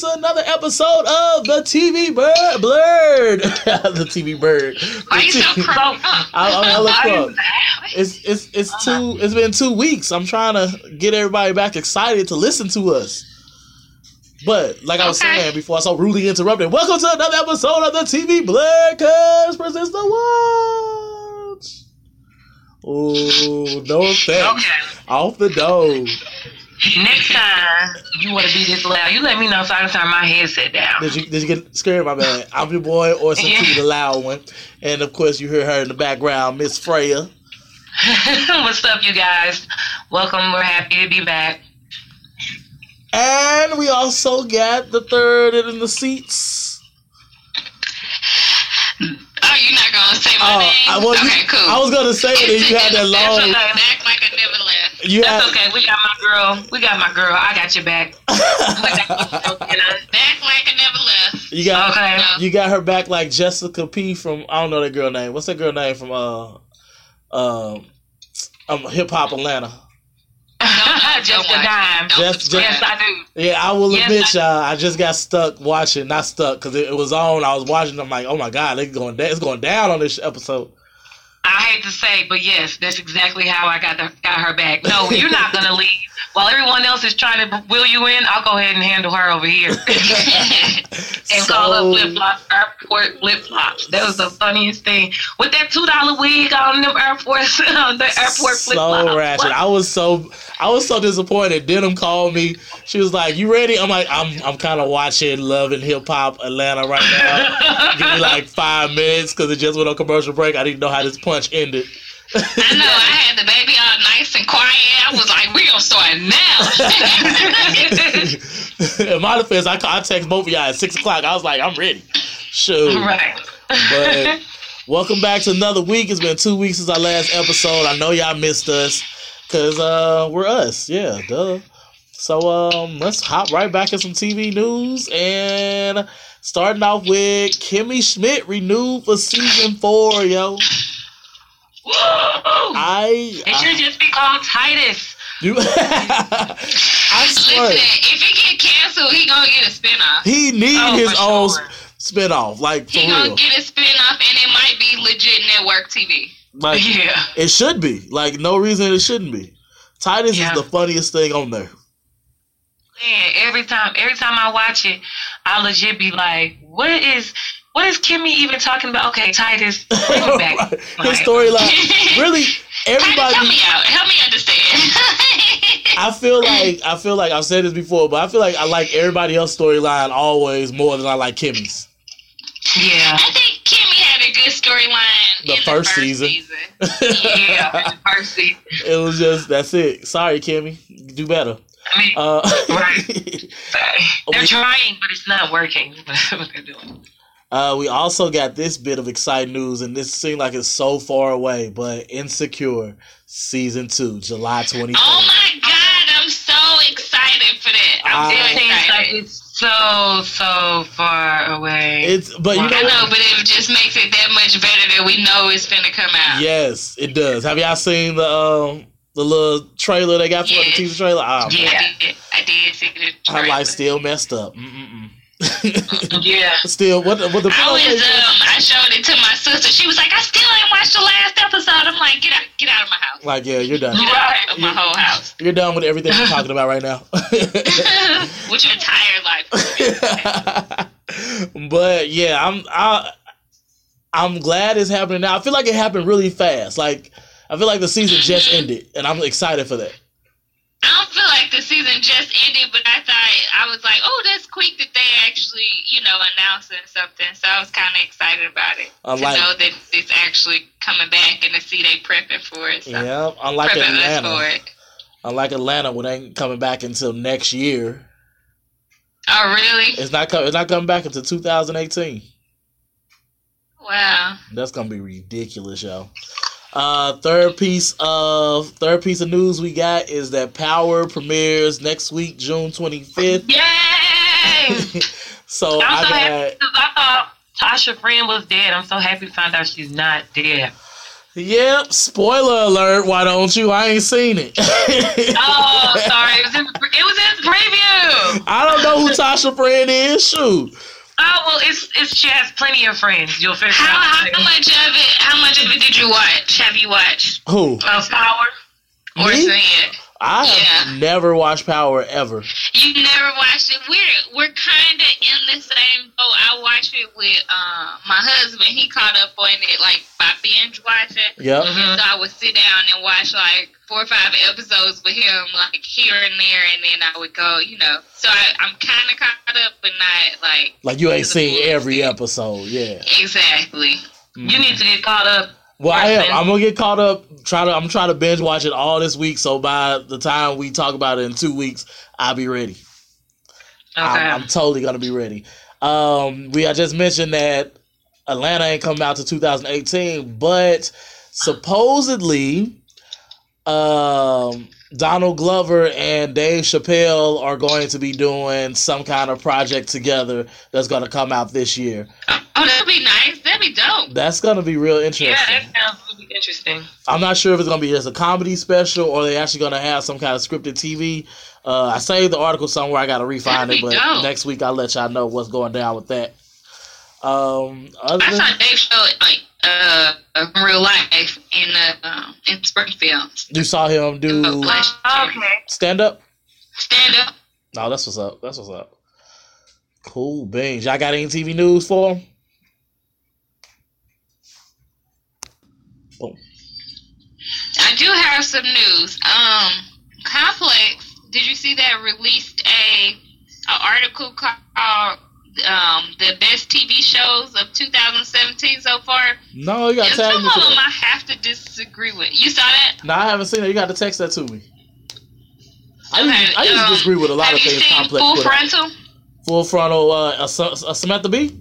Welcome to another episode of the TV Bird Blurred. the TV Bird. Why you so crunk? I, I'm hella crunk. It's it's it's two. It's been two weeks. I'm trying to get everybody back excited to listen to us. But like I was saying before, I so rudely interrupted. Welcome to another episode of the TV Blurred. Cause presents the watch. Oh no thanks. Okay. Off the dome. Next time you want to be this loud, you let me know so I can turn my headset down. Did you did you get scared? My bad. I'm your boy, or some Yeah. the loud one, and of course you hear her in the background, Miss Freya. What's up, you guys? Welcome. We're happy to be back. And we also got the third in the seats. Oh, you're not gonna say my Oh, name? I was okay, cool. I was gonna say that you had that That's long. okay. Act like I never left. You That's had, okay. We got my girl. We got my girl. I got your back. We got you, you know? Act like I never left. you got Okay. you got her back like Jessica P from I don't know that girl name. What's that girl name from uh um um Hip Hop Atlanta? Just a watch dime. Don't Just- Yes, I do. Yeah, I will Yes, admit, y'all. I just got stuck watching, not stuck, because it, it was on. I was watching. I'm like, oh my god, it's going, down, it's going down on this episode. I hate to say, but yes, that's exactly how I got the, got her back. No, you're not gonna leave. While everyone else is trying to wheel you in, I'll go ahead and handle her over here. and call So- up flip flops, airport flip flops. That was the funniest thing. With that two dollar wig on them airport, the airport flip flops. so ratchet. I was so I was so disappointed. Denim called me. She was like, "You ready?" I'm like, "I'm I'm kind of watching Love and Hip Hop Atlanta right now. Give me like five minutes because it just went on commercial break. I didn't know how this punch ended." I know. I had the baby all nice and quiet. I was like, "We gonna start now." In my defense, I, I text both of y'all at six o'clock. I was like, "I'm ready." Shoot. right. But welcome back to another week. It's been two weeks since our last episode. I know y'all missed us because uh, we're us. Yeah, duh. So um, let's hop right back in some TV news and starting off with Kimmy Schmidt renewed for season four. Yo! I, It should just be called Titus. you, I swear Listen, if he get canceled, he gonna get a spinoff. he need Oh, his own sure. spinoff. Like for He gonna real, get a spinoff, and it might be legit network TV. like Yeah. it should be. Like no reason it shouldn't be. Titus Yeah. is the funniest thing on there. Man, every time every time I watch it, I legit be like, what is what is Kimmy even talking about? Okay, Titus, bring him back. His storyline, really, Titus, help everybody. me out. Help me understand. I feel like I feel like I've said this before, but I feel like I like everybody else's storyline always more than I like Kimmy's. Yeah. I think Kimmy had a good storyline The first the first season. season. Yeah. First season. it was just that's it. Sorry, Kimmy, do better. I mean, Uh, Right. they're trying, but it's not working. what they're doing. Uh, we also got this bit of exciting news, and this seemed like it's so far away, but Insecure season two, July twenty third. Oh my god, I'm so excited for that. I'm I- so It like excited. it's so so far away. It's but you I know I know, but it just makes it that much better that we know it's finna come out. Yes, it does. Have y'all seen the um the little trailer they got for the teaser trailer? Oh, Yeah. I did. I did see the Her trailer. life still messed up. Mm-mm-mm. yeah. still, what the, what the I was um I showed it to my sister. She was like, I still ain't watched the last episode. I'm like, get out get out of my house. Like, yeah, you're done. Get out of my whole house. You're done with everything we're talking about right now. With your entire life. but yeah, I'm I, I'm glad it's happening now. I feel like it happened really fast. Like I feel like the season just ended, and I'm excited for that. I don't feel like the season just ended, but I thought I was like, oh, that's quick that they actually, you know, announcing something. So I was kind of excited about it Unlike- to know that it's actually coming back and to see they prepping for it. So Yeah, unlike prepping us for Atlanta, it. unlike Atlanta, when they ain't coming back until next year. Oh, really? It's not coming. It's not coming back until 2018. Wow. That's gonna be ridiculous, yo. Uh, third piece of third piece of news we got is that Power premieres next week, June 25th. Yay! so I'm I got happy because I thought Tasha Friend was dead. I'm so happy to find out she's not dead. Yep, spoiler alert, why don't you? I ain't seen it. Oh, sorry. It was in, it was in preview. I don't know who Tasha friend is. Shoot. Oh well, it's it's she has plenty of friends. You'll figure How, out. how much of it? How much of it did you watch? Have you watched? Who? Uh, power. Or Me? seen it? I have Yeah. never watched Power ever. You never watched it. We're we're kind of in the same boat. I watched it with uh, my husband. He caught up on it like by binge watching. Yep. Mhm. So I would sit down and watch like four or five episodes with him, like here and there, and then I would go, you know. So I, I'm kind of caught up, but not like Like you ain't seen every extent. episode. Yeah. Exactly. You need to get caught up. Well, I am. I'm gonna get caught up. Try to. I'm trying to binge watch it all this week. So by the time we talk about it in two weeks, I'll be ready. Okay. I'm, I'm totally gonna be ready. Um, we I just mentioned that Atlanta ain't coming out to 2018, but supposedly, um, Donald Glover and Dave Chappelle are going to be doing some kind of project together that's gonna come out this year. Oh, that'd be nice. That'd be dope. That's gonna be real interesting. yeah, that sounds really interesting. I'm not sure if it's gonna be just a comedy special or they're actually gonna have some kind of scripted TV. Uh, I saved the article somewhere. I gotta refine it, but dope. next week I'll let y'all know what's going down with that. Um, other I saw Dave show like uh in real life in uh, um, in Springfield. you saw him do Oh. Okay. stand up. Stand up. No, that's what's up. That's what's up. Cool beans. Y'all got any TV news for him? I do have some news. Um, Complex. Did you see that released a, a article called um, "The Best TV Shows of 2017 So Far"? No, you got to tag some me of them. I have to disagree with. You saw that? No, I haven't seen it. You got to text that to me. I Okay, usually, I usually um, disagree with a lot of things. seen Complex Full put out. Frontal? Full frontal. Uh, a, a Samantha Bee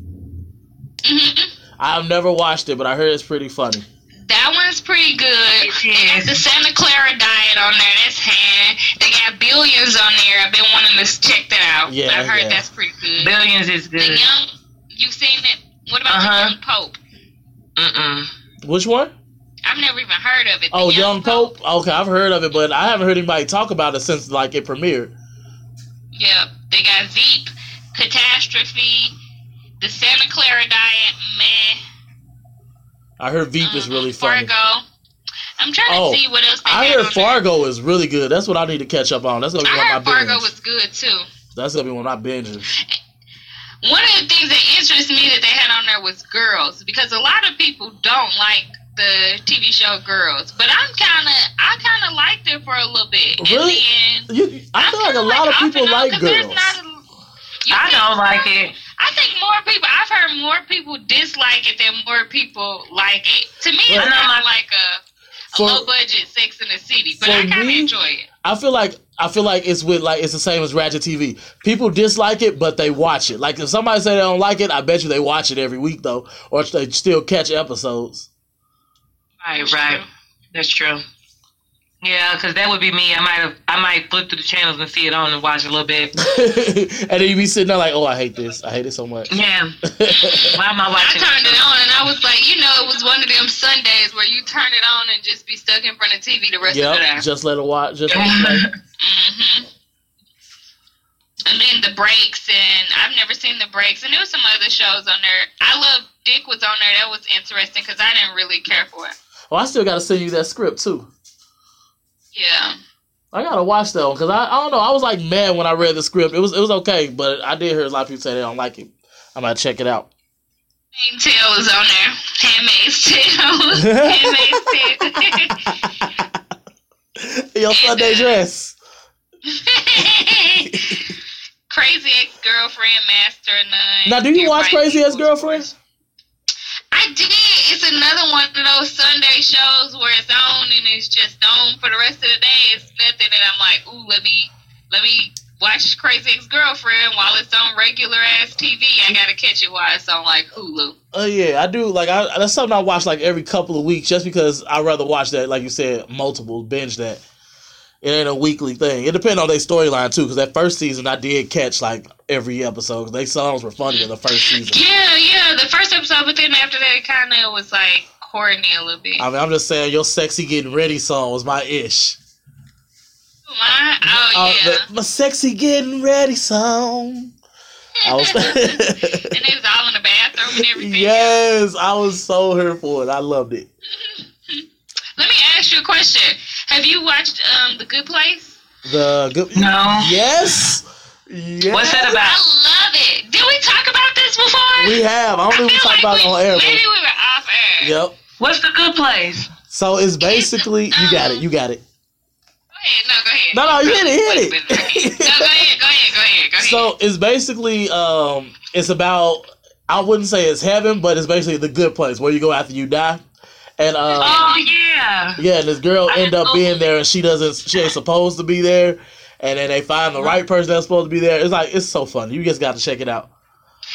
hmm I've never watched it, but I heard it's pretty funny. That one's pretty good. It They the Santa Clarita Diet on there. That's hand. They got billions on there. I've been wanting to check that out. Yeah, I've heard yeah. that's pretty good. Billions is good. The good. young, you've seen it. What about Uh-huh. the young Pope? Mm-mm. Which one? I've never even heard of it. The Oh, Young Pope. Okay, I've heard of it, but I haven't heard anybody talk about it since like it premiered. Yep. They got Veep, Catastrophe, the Santa Clarita Diet, meh. I heard Veep is um, really funny. Fargo. I'm trying Oh, to see what else they I got heard on there. Fargo is really good. That's what I need to catch up on. That's gonna be one I of heard my Fargo binges. was good too. That's gonna be one of my binges. One of the things that interested me that they had on there was girls because a lot of people don't like the TV show Girls, but I'm kind of I kind of liked it for a little bit. Really? And then You, I feel like a kinda lot of people like on, like 'cause there's girls. not a- You I don't like it. I think more people. I've heard more people dislike it than more people like it. To me, it's But- kind of like a, a For- low budget Sex in the City, but I kind of enjoy it. I feel like I feel like it's with like it's the same as Ratchet TV. People dislike it, but they watch it. Like if somebody say they don't like it, I bet you they watch it every week though, or they still catch episodes. Right, right. That's true. Yeah, because that would be me. I might have, I might flip through the channels and see it on and watch a little bit. and then you be sitting there like, oh, I hate this. I hate it so much. Yeah. Why am I watching? I turned it on and I was like, you know, it was one of them Sundays where you turn it on and just be stuck in front of TV the rest of the day. just let it watch. Just let it play. hmm And then the breaks, and I've never seen the breaks, and there was some other shows on there. I love Dick was on there. That was interesting because I didn't really care for it. Well, I still got to send you that script too. Yeah. I gotta watch that one because I, I don't know. I was like mad when I read the script. It was it was okay, but I did hear a lot of people say they don't like it. I'm gonna check it out. Handmaid's Tale was on there. Handmaid's Tale. Handmaid's Your Sunday uh, dress. Crazy ex girlfriend, master nun. Now, do you watch Crazy Equals Ex-Girlfriend? I did. Another one of those Sunday shows where it's on and it's just on for the rest of the day. It's nothing that I'm like, ooh, let me let me watch Crazy Ex Girlfriend while it's on regular ass TV. I gotta catch it while it's on like Hulu. Oh yeah, I do. Like I, that's something I watch like every couple of weeks, just because I rather watch that. Like you said, multiple binge that. It ain't a weekly thing. It depends on their storyline too. Because that first season, I did catch like every episode. Because they songs were funny in the first season. Yeah, yeah. The first episode, but then after that, it kind of was like corny a little bit. I mean, I'm just saying, your sexy getting ready song was my ish. My, oh Uh, yeah. the- my sexy getting ready song. I was. and they was all in the bathroom and everything. yes, I was so here for it. I loved it. Let me ask you a question. Have you watched um The Good Place? The good. No. Yes. Yes. What's that about? I love it. Did we talk about this before? We have. I don't think we talked like about it on air. Maybe but- we were off air. Yep. What's the good place? So it's basically you got it. You got it. Go ahead. No, go ahead. No, no, you hit it, hit it. No, go ahead. Go ahead. Go ahead. Go ahead. So it's basically um it's about I wouldn't say it's heaven, but it's basically the good place where you go after you die. And uh Oh yeah. yeah, and this girl I end up being there and she doesn't she ain't supposed to be there. And then they find the right person that's supposed to be there. It's like it's so fun. You just got to check it out.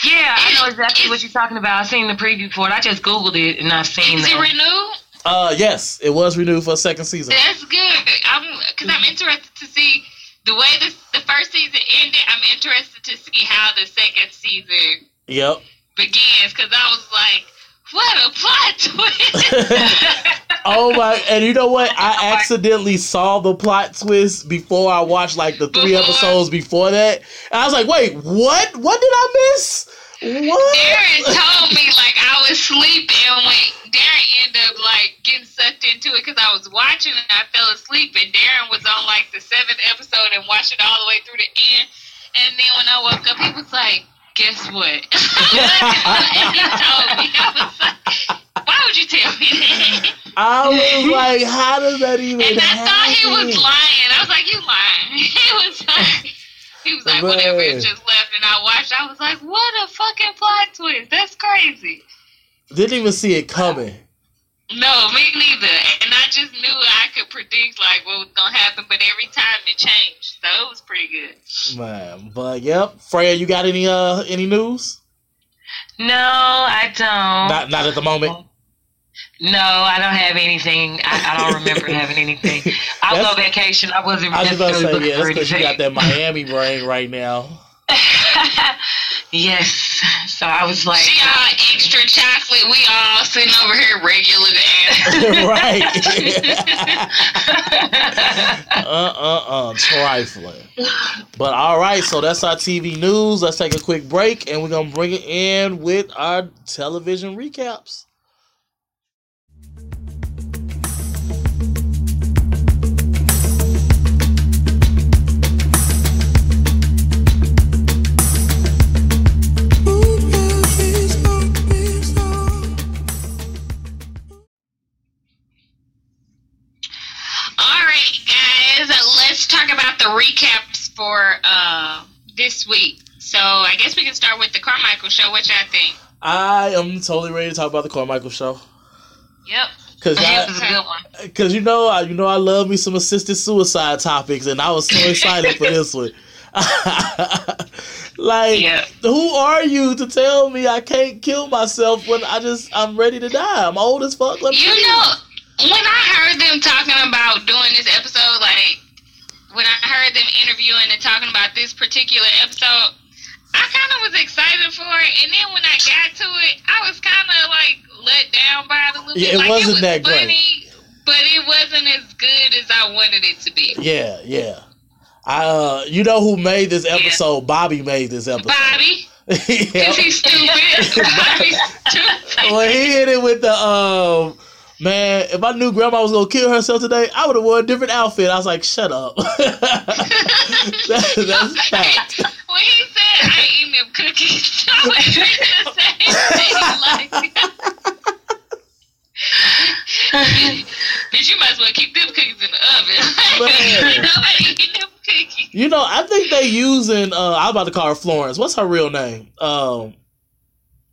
Yeah, I know exactly what you're talking about. I've seen the preview for it. I just googled it and I've seen Is it renewed? Uh yes, it was renewed for a second season. That's good. I'm because I'm interested to see the way this the first season ended. I'm interested to see how the second season Yep. begins because I was like, what a plot twist. Oh my! And you know what? I accidentally saw the plot twist before I watched like the three Before? episodes before that, and I was like, "Wait, what? What did I miss? What?" Darren told me like I was sleeping when Darren ended up like getting sucked into it because I was watching and I fell asleep and Darren was on like the seventh episode and watched it all the way through the end. And then when I woke up, he was like, "Guess what?" and he told me, I was like, "Why would you tell me that?" I was like, "How does that even?" Happen? And I thought he was lying. I was like, "You lying?" He was like. He was like, whatever, it just left, and I watched. I was like, what a fucking plot twist. That's crazy. Didn't even see it coming. No, me neither. And I just knew I could predict like what was gonna happen, but every time it changed, so it was pretty good. Man, but yep, Freya, you got any uh any news? No, I don't. Not not at the moment. no, I don't have anything. I, I don't remember having anything. I was on vacation. I wasn't I was just about to say, looking yeah, that's because you got that Miami brain right now. yes. So I was like, She all extra chocolate. We all sitting over here regular right. ass. uh uh uh trifling. But all right, so that's our TV news. Let's take a quick break and we're gonna bring it in with our television recaps. Recaps for uh, this week. So I guess we can start with the Carmichael show. What y'all think? I am totally ready to talk about the Carmichael show. Yep. Cause, It was I, a good one. Cause you know, I, you know, I love me some assisted suicide topics, and I was so excited for this one. like, Yeah. who are you to tell me I can't kill myself when I just I'm ready to die? I'm old as fuck. Let me You know, when I heard them talking about doing this episode, like when I heard them interviewing and talking about this particular episode, I kind of was excited for it. And then when I got to it, I was kind of like let down by it a little Yeah, bit. it like, wasn't was that great. funny, but it wasn't as good as I wanted it to be. Yeah, yeah. I, uh, you know who made this episode? Bobby made this episode. Bobby, yeah. is he stupid? Bobby's stupid. when he hit it with the um man, if I knew grandma was gonna kill herself today, I would have worn a different outfit. I was like, shut up. That- that's fact. When he said I ain't eating cookies, I was the same thing. Like, bitch, you might as well keep them cookies in the oven. Man. Nobody eating them cookies. You know, I think they using uh I'm about to call her Florence. What's her real name? Um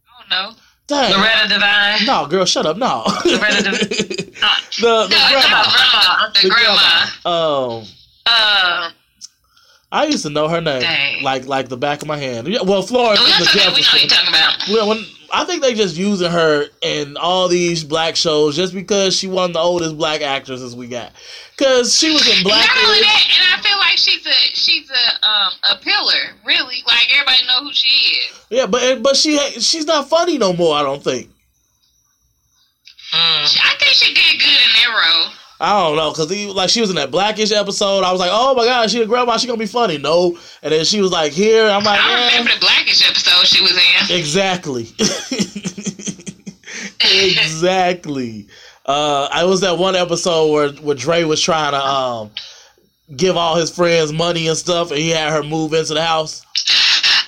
I don't know. Dang. Loretta Devine. No, girl, shut up. No. Loretta the Devine. Uh, the No, grandma. grandma. The The grandma. Um uh, I used to know her name. Dang. Like like the back of my hand. Yeah, Well, Florence Oh, that's the okay. We know you're talking about. Well, when I think they just using her in all these black shows just because she one of the oldest black actresses we got. Cause she was in Black. Not only that, and I feel like she's a she's a um a pillar. Really, like everybody know who she is. Yeah, but but she she's not funny no more. I don't think. mm. I think she did good in that role. I don't know, cause he like she was in that blackish episode. I was like, oh my god, she a grandma, she gonna be funny. No, and then she was like, here. I'm like, I eh. remember the Blackish episode she was in. exactly, exactly. Uh, I was that one episode where where Dre was trying to um give all his friends money and stuff, and he had her move into the house.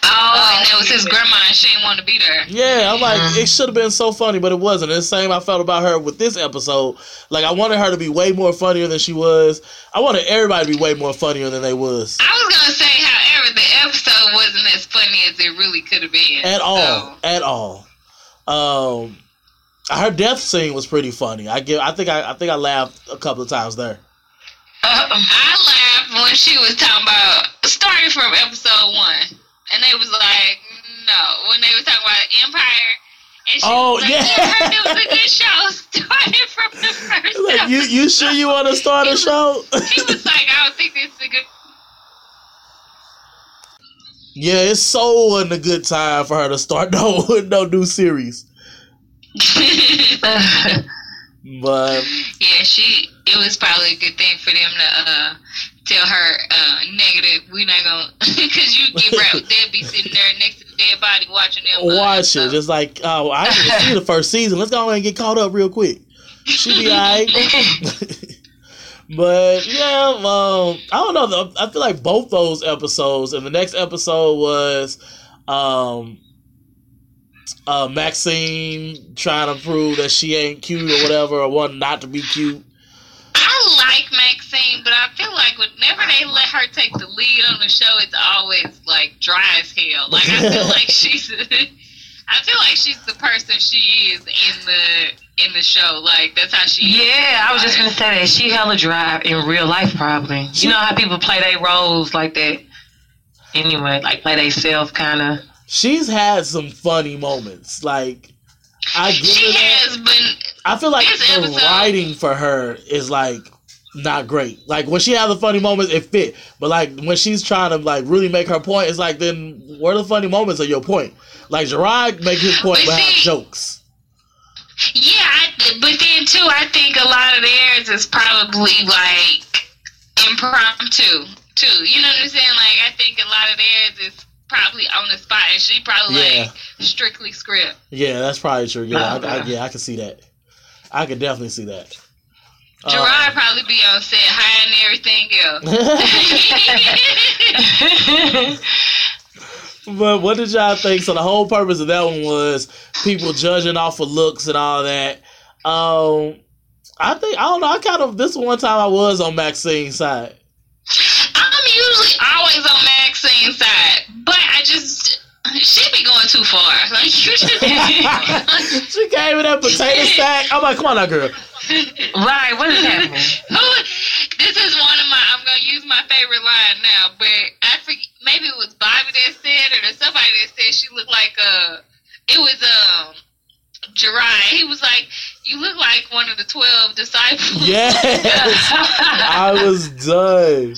Oh, and it was his grandma, and she didn't want to be there. Yeah, I'm like, it should have been so funny, but it wasn't. And the same I felt about her with this episode. Like, I wanted her to be way more funnier than she was. I wanted everybody to be way more funnier than they was. I was gonna say, however, the episode wasn't as funny as it really could have been. At all. So, At all. Um, her death scene was pretty funny. I give. I think I, I think I laughed a couple of times there. Uh, I laughed when she was talking about starting from episode one, and they was like, no, when they was talking about Empire. And she Oh, was like, yeah. It was a good show starting from the first Like, you you sure you want to start a show? He was like, I don't think this is a good. yeah, it's so wasn't a good time for her to start no no new series. But yeah, she. It was probably a good thing for them to uh, tell her uh, negative. We're not gonna because you get right. They'd be sitting there next to the dead body watching them. watch it. Just like, oh, I didn't see the first season. Let's go ahead and get caught up real quick. She be alright. but yeah, um, I don't know. I feel like both those episodes, and the next episode was um, uh, Maxine trying to prove that she ain't cute or whatever, or want not to be cute. I like Maxine, but I feel like whenever they let her take the lead on the show, it's always like dry as hell. Like I feel like she's, I feel like she's the person she is in the in the show. Like that's how she. is. yeah, I was just gonna say that she hella dry in real life, probably. You know how people play their roles like that. Anyway, like play they self, kind of. She's had some funny moments. Like I give She her that. has been. I feel like the episode- writing for her is like not great. Like when she has the funny moments, it fit. But like when she's trying to like really make her point, it's like then where are the funny moments of your point? Like Gerard make his point But without see- jokes. Yeah, I, but then too, I think a lot of theirs is probably like impromptu too. You know what I'm saying? Like I think a lot of theirs is probably on the spot, and she probably Yeah. like strictly script. Yeah, that's probably true. Yeah, I, I, Uh-huh. yeah, I can see that. I could definitely see that. Gerard probably be on set hiding everything else. but what did y'all think? So the whole purpose of that one was people judging off of looks and all that. Um, I think I don't know. I kind of this one time I was on Maxine's side. I'm usually always on Maxine's side, but I just she be going too far. Like you just she came in that potato sack. I'm like, come on now, girl. right, what is happening? Who? This is one of my. I'm gonna use my favorite line now, but I forget. maybe it was Bobby that said it or somebody that said she looked like a. It was um. Gerard, he was like, "You look like one of the twelve disciples." Yes, I was done.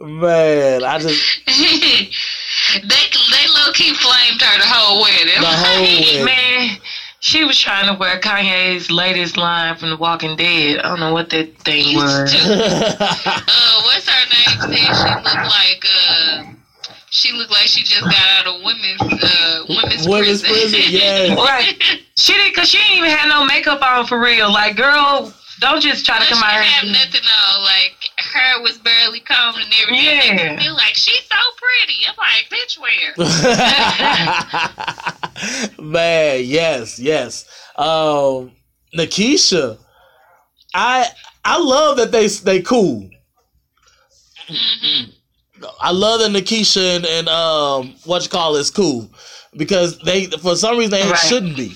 Man, I just they they low key flamed her the whole wedding. the whole way. Man, she was trying to wear Kanye's latest line from The Walking Dead. I don't know what that thing was. uh, what's her name? Said she looked like uh, she looked like she just got out of women's uh women's, Women's prison, yes. Right. She didn't, cause she didn't even have no makeup on for real. Like, girl, don't just try to But come she out didn't have here. nothing on. Like her was barely combed and everything. Yeah. Feel like she's so pretty. I'm like, bitch, where? Man, yes, yes. Um, Nekeisha, I I love that they they cool. Mhm. I love that Nekeisha and, and um what you call is cool because they for some reason they Right. shouldn't be.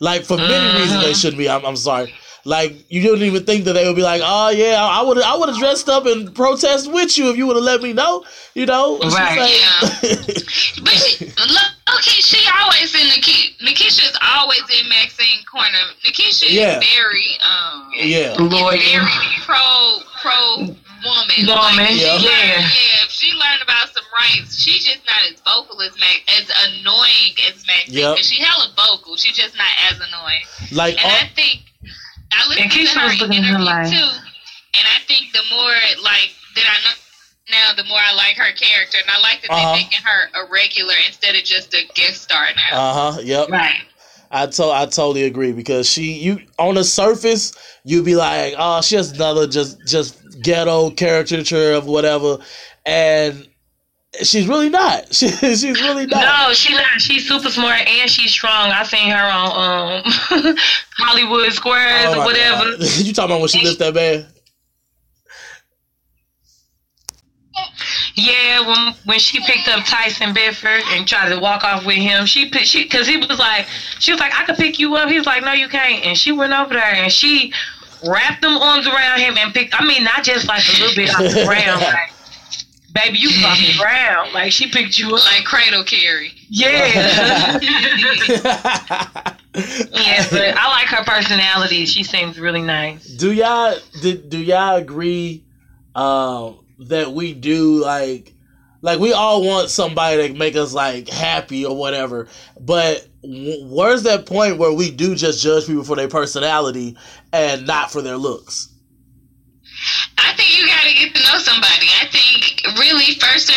Like for many Mhm. reasons they shouldn't be. I'm, I'm sorry. Like you didn't even think that they would be like, oh yeah, I would I would have dressed up and protest with you if you would have let me know. You know, She's Right. like- But she, look, okay, she always in Nekeisha. Nekeisha's always in Maxine corner. Nekeisha Yeah. is very um yeah. Loyal. very pro pro woman. Woman, Like, yeah. learned- Yeah. yeah. If she learned about some rights, she's just not as vocal as Max, as annoying as Maxine. Yep. Cause she hella vocal. She's just not as annoying. Like And all, I think I listened And Keisha to her was looking at her interview like- too, and I think the more like that I know now, the more I like her character, and I like that Uh-huh. they're making her a regular instead of just a guest star now. Uh huh. Yep. Right. I to- I totally agree because she you on the surface you'd be like oh she has another just just ghetto caricature of whatever and she's really not she, she's really not No, she's not. She's super smart and she's strong. I seen her on um Hollywood Squares Oh or whatever. You talking about when she lifted that man Yeah, when when she picked up Tyson Beckford and tried to walk off with him, she picked she because he was like she was like I could pick you up. He was like No, you can't. And she went over there and she wrapped them arms around him and picked. I mean, not just like a little bit off the ground, like baby, you was off the ground. Like she picked you up. Like Cradle Carry. Yeah. yeah, but I like her personality. She seems really nice. do y'all did do y'all agree um that we do like like we all want somebody to make us like happy or whatever but w- where's that point where we do just judge people for their personality and not for their looks I think you gotta get to know somebody. I think really first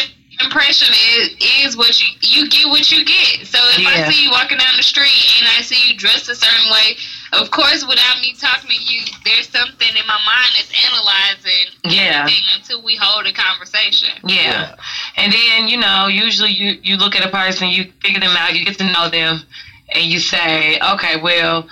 impression is is what you you get what you get. So if Yeah. I see you walking down the street and I see you dressed a certain way, of course without me talking to you, there's something in my mind that's analyzing Yeah. everything until we hold a conversation. Yeah. And then, you know, usually you, you look at a person, you figure them out, you get to know them, and you say, okay, well,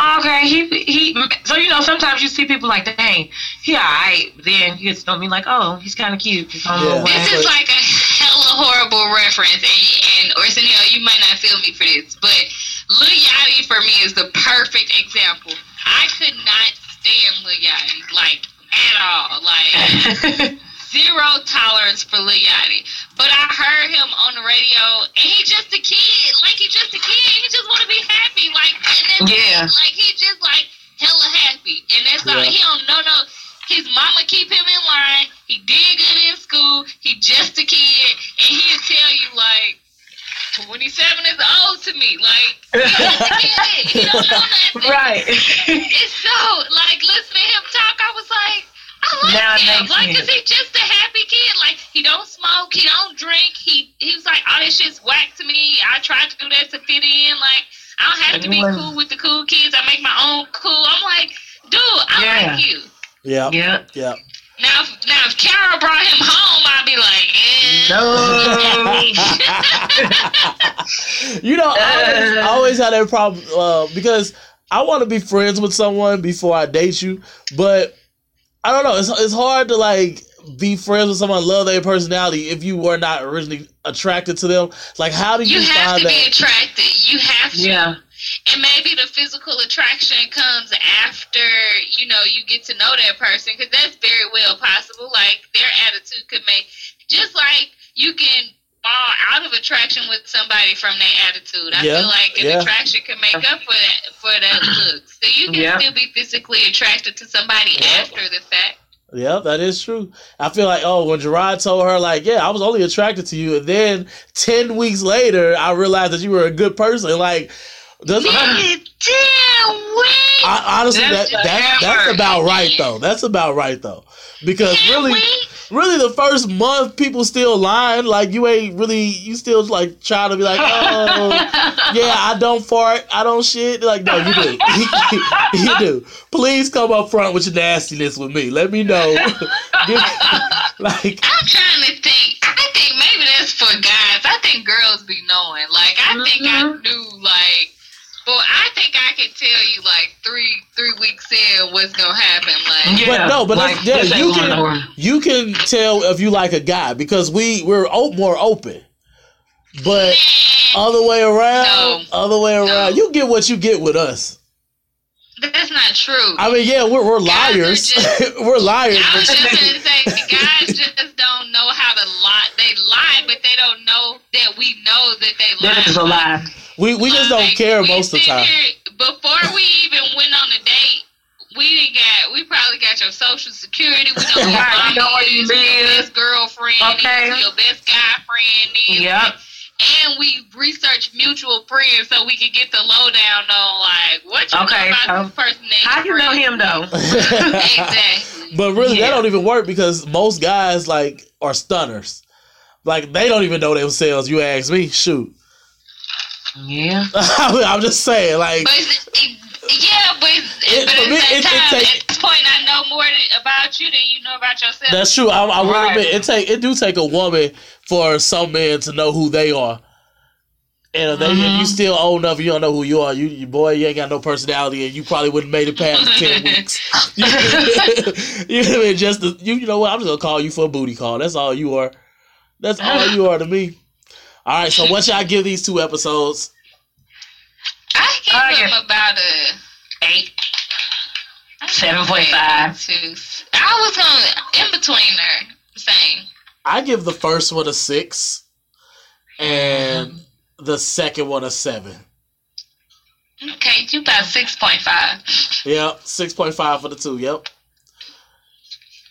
Oh, okay, he, he, so, you know, sometimes you see people like, dang, he all right. Then you get to know me like, oh, he's kind of cute. Yeah. This is like a hella horrible reference, and, and Arsenio, you might not feel me for this, but Lil Yachty for me is the perfect example. I could not stand Lil Yachty, like at all, like zero tolerance for Lil Yachty. But I heard him on the radio, and he just a kid, like he just a kid. He just want to be happy, like Yeah. like he just like hella happy, and that's all. He don't know no. His mama keep him in line. He did good in school. He just a kid, and he'll tell you like. 27 is old to me. Like, he just a kid. He don't know nothing. right. It's so, like, listening to him talk, I was like, I like Now him. makes Like, sense. cause he just a happy kid. Like, he don't smoke, he don't drink. He he was like, all this shit's whack to me. I tried to do that to fit in. Like, I don't have to be Anyone- cool with the cool kids. I make my own cool. I'm like, dude, I Yeah. like you. yeah yeah. yeah Now, if, now if Carol brought him home, I'd be like, eh. No. you know, I always, I always had that problem uh, because I want to be friends with someone before I date you, but I don't know. It's it's hard to like be friends with someone, love their personality if you were not originally attracted to them. Like, how do you, You have find to be that? attracted. You have to. yeah. And maybe the physical attraction comes after, you know, you get to know that person because that's very well possible. Like their attitude could make, just like you can fall out of attraction with somebody from their attitude. I Yeah, feel like an yeah. attraction can make up for that for that look. So you can Yeah. still be physically attracted to somebody Yeah. after the fact. Yeah, that is true. I feel like, oh, when Gerard told her, like, yeah, I was only attracted to you, and then ten weeks later, I realized that you were a good person. Like, does Nigga, damn, wait. I, honestly, that, That's that the that's about right though. That's about right though, because really, wait. Really, the first month people still lying. Like you ain't really, you still like trying to be like, oh, yeah, I don't fart, I don't shit. Like, no, you do, you do. Please come up front with your nastiness with me. Let me know. Give- like, I'm trying to think. I think maybe that's for guys. I think girls be knowing. Like I think I Mhm. knew like well, I think I can tell you like three three weeks in what's gonna happen. Like Yeah. no, but like, that's- yeah, you can- nowhere. you can tell if you like a guy because we we're o- more open, but man, other way around, No. other way around, No. you get what you get with us. that's not true. I mean, yeah, we're we're Guys liars. just- we're liars. I was but- just gonna say, guys just don't know how to lie. They lie, but they don't know that we know that they lie. That is a lie. We we just don't Like, care most of the time. before we even went on a date, we didn't got. We probably got your social security. We know who Right, your we know where you is, who your live. best girlfriend Okay. is, your best guy friend Yeah. And we research mutual friends so we can get the lowdown on like what you Okay, know about so this person. that How you know friend. him though? exactly. But really, that don't even work because most guys like are stunners. Like they don't even know themselves. You ask me, shoot. Yeah. I'm just saying, like But it, yeah, but, it's, It- but at me, the same it- it time, take- at this point, I know more about you than you know about yourself. that's true. I, I will Right. admit it take it do take a woman for some men to know who they are. And if, they, if you Mhm. still old enough, you don't know who you are. You, you boy, you ain't got no personality, and you probably wouldn't made it past ten weeks. you know, what I mean? just the, you, you know what? I'm just gonna call you for a booty call. That's all you are. That's all you are to me. All right. So what y'all give these two episodes? I give I him give- about a Eight. 7.5. Two. I was gonna in between there, same. I give the first one a six, and mm-hmm. the second one a seven. Okay, you about six point five. Yep, six point five for the two. Yep.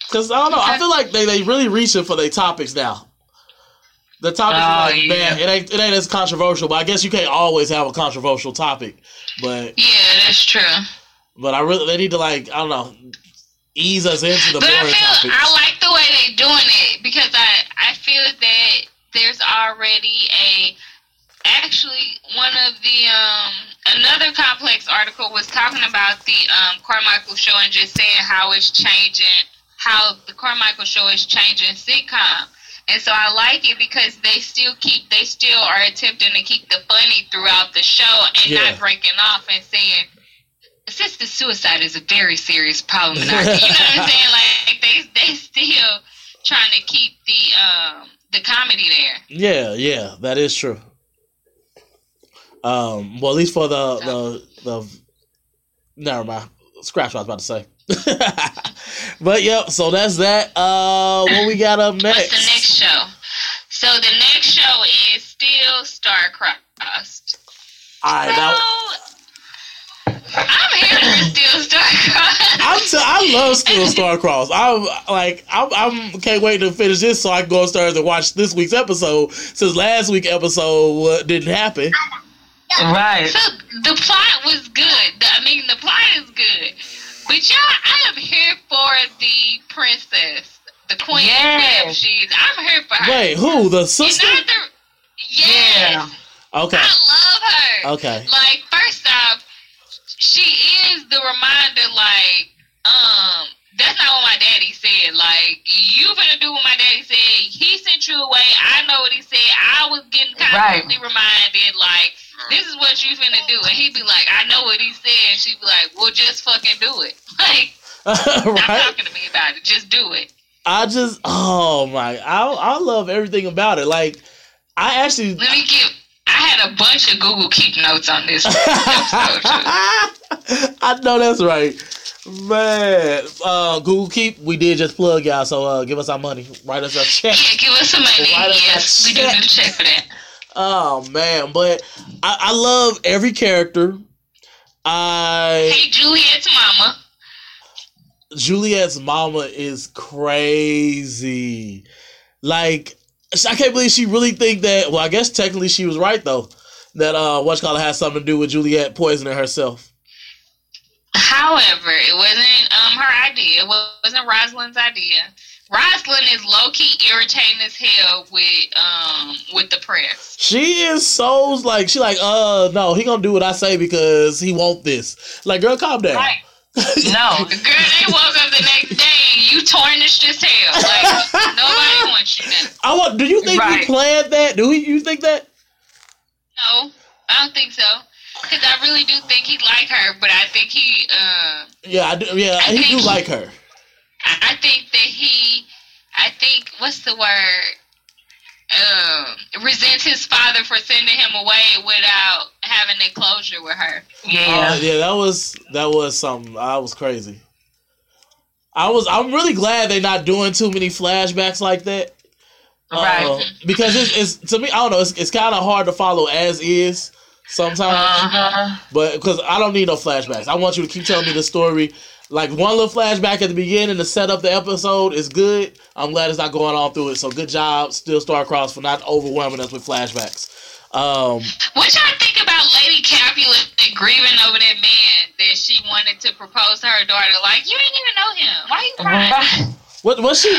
Because I don't know, I feel like they they really reaching for their topics now. The topics are Oh, like, yeah. man, it ain't it ain't as controversial, but I guess you can't always have a controversial topic. But Yeah, that's true. but I really they need to like I don't know ease us into the But I feel topics. I like the way they're doing it because I I feel that there's already a actually one of the um another complex article was talking about the um Carmichael show and just saying how it's changing how the Carmichael show is changing sitcom. And so I like it because they still keep they still are attempting to keep the funny throughout the show and Yeah. not breaking off and saying assisted suicide is a very serious problem in our You know what I'm saying? Like they they still trying to keep the um the comedy there. Yeah, yeah, that is true. Um, well, at least for the the the never mind. Scratch what I was about to say. but yep, so that's that. Uh, what we got up next? What's the next show? So the next show is still Starcrossed. All right, So now I'm here for still Starcrossed. I'm t- I love Still Starcross. I'm like I'm, I'm can't wait to finish this so I can go upstairs and watch this week's episode since last week's episode uh, didn't happen. Right. So the plot was good. I mean, the plot is good. But y'all, I am here for the princess, the queen. Yes. Yes. She's. I'm here for her. Wait, who the And sister? not the- yes. Okay, I love her. okay. Like, first off, she is the reminder, like, um, that's not what my daddy said. Like, you finna do what my daddy said. He sent you away. I know what he said. I was getting constantly reminded, like, this is what you finna do. And he'd be like, I know what he said. She'd be like, well, just fucking do it. Like, stop right? talking to me about it. Just do it. I just oh my I I love everything about it. Like I actually Let me give. I had a bunch of Google Keep notes on this. I know that's right. Man, uh, Google Keep, we did just plug y'all, so uh, give us our money. Write us a check. Yeah, give us some money. Write us a Yes, we do check. need to check for that. Oh man, but I, I love every character. I Hey, Juliet's mama. Juliet's mama is crazy. Like I can't believe she really think that. Well, I guess technically she was right though. That uh, what's called has something to do with Juliet poisoning herself. However, it wasn't um her idea. It wasn't Rosalind's idea. Rosalind is low key irritating as hell with um with the press. She is so like she like uh no he gonna do what I say because he want this. Like girl, calm down. Right. No. Girl, they woke up the next day and you tarnished as hell. Like nobody wants you now. I want. Do you think we Right. planned that? Do we, you think that? No, I don't think so. Cause I really do think he like her, but I think he uh Yeah, I do. Yeah, I he do think- like her. I I think that he, I think, what's the word? Um, resents his father for sending him away without having a closure with her. Yeah. Uh, yeah, that was that was something. I was crazy. I was. I'm really glad they're not doing too many flashbacks like that. Uh, Right. because it's, it's to me. I don't know. It's, it's kind of hard to follow as is sometimes. Uh-huh. But because I don't need no flashbacks, I want you to keep telling me the story. Like one little flashback at the beginning to set up the episode is good. I'm glad it's not going on through it. So good job, still Starcross for not overwhelming us with flashbacks. Um, What y'all think about Lady Capulet grieving over that man that she wanted to propose to her daughter? Like, you ain't even know him. Why are you crying? what was she?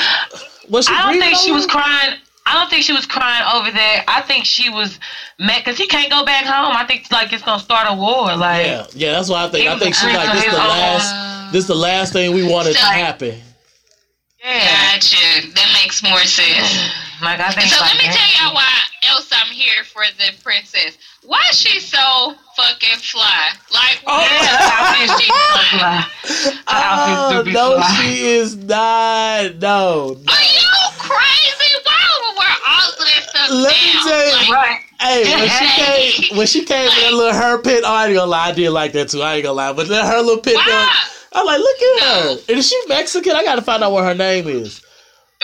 Was she? I don't grieving think she was it? crying. I don't think she was crying over that. I think she was mad because he can't go back home. I think like it's gonna start a war. Like Yeah, yeah, that's what I think. I think she's like this. creep The on his last, this is the last thing we wanted to happen. yeah, Gotcha. That makes more sense. like I think. So like let me that. tell y'all why else I'm here for the princess. Why is she so fucking fly? Like, Oh. Yeah, her she so fly. Her outfit Oh do no, fly. she is not. No, no. are you crazy? Why would we wear all of that stuff Let me tell you- Like, Right. Hey, when she came, when she came with that little her pit, oh, I ain't gonna lie, I did like that too. I ain't gonna lie, but then her little pit, though, why? I'm like, look at No. her. And is she Mexican? I gotta find out what her name is.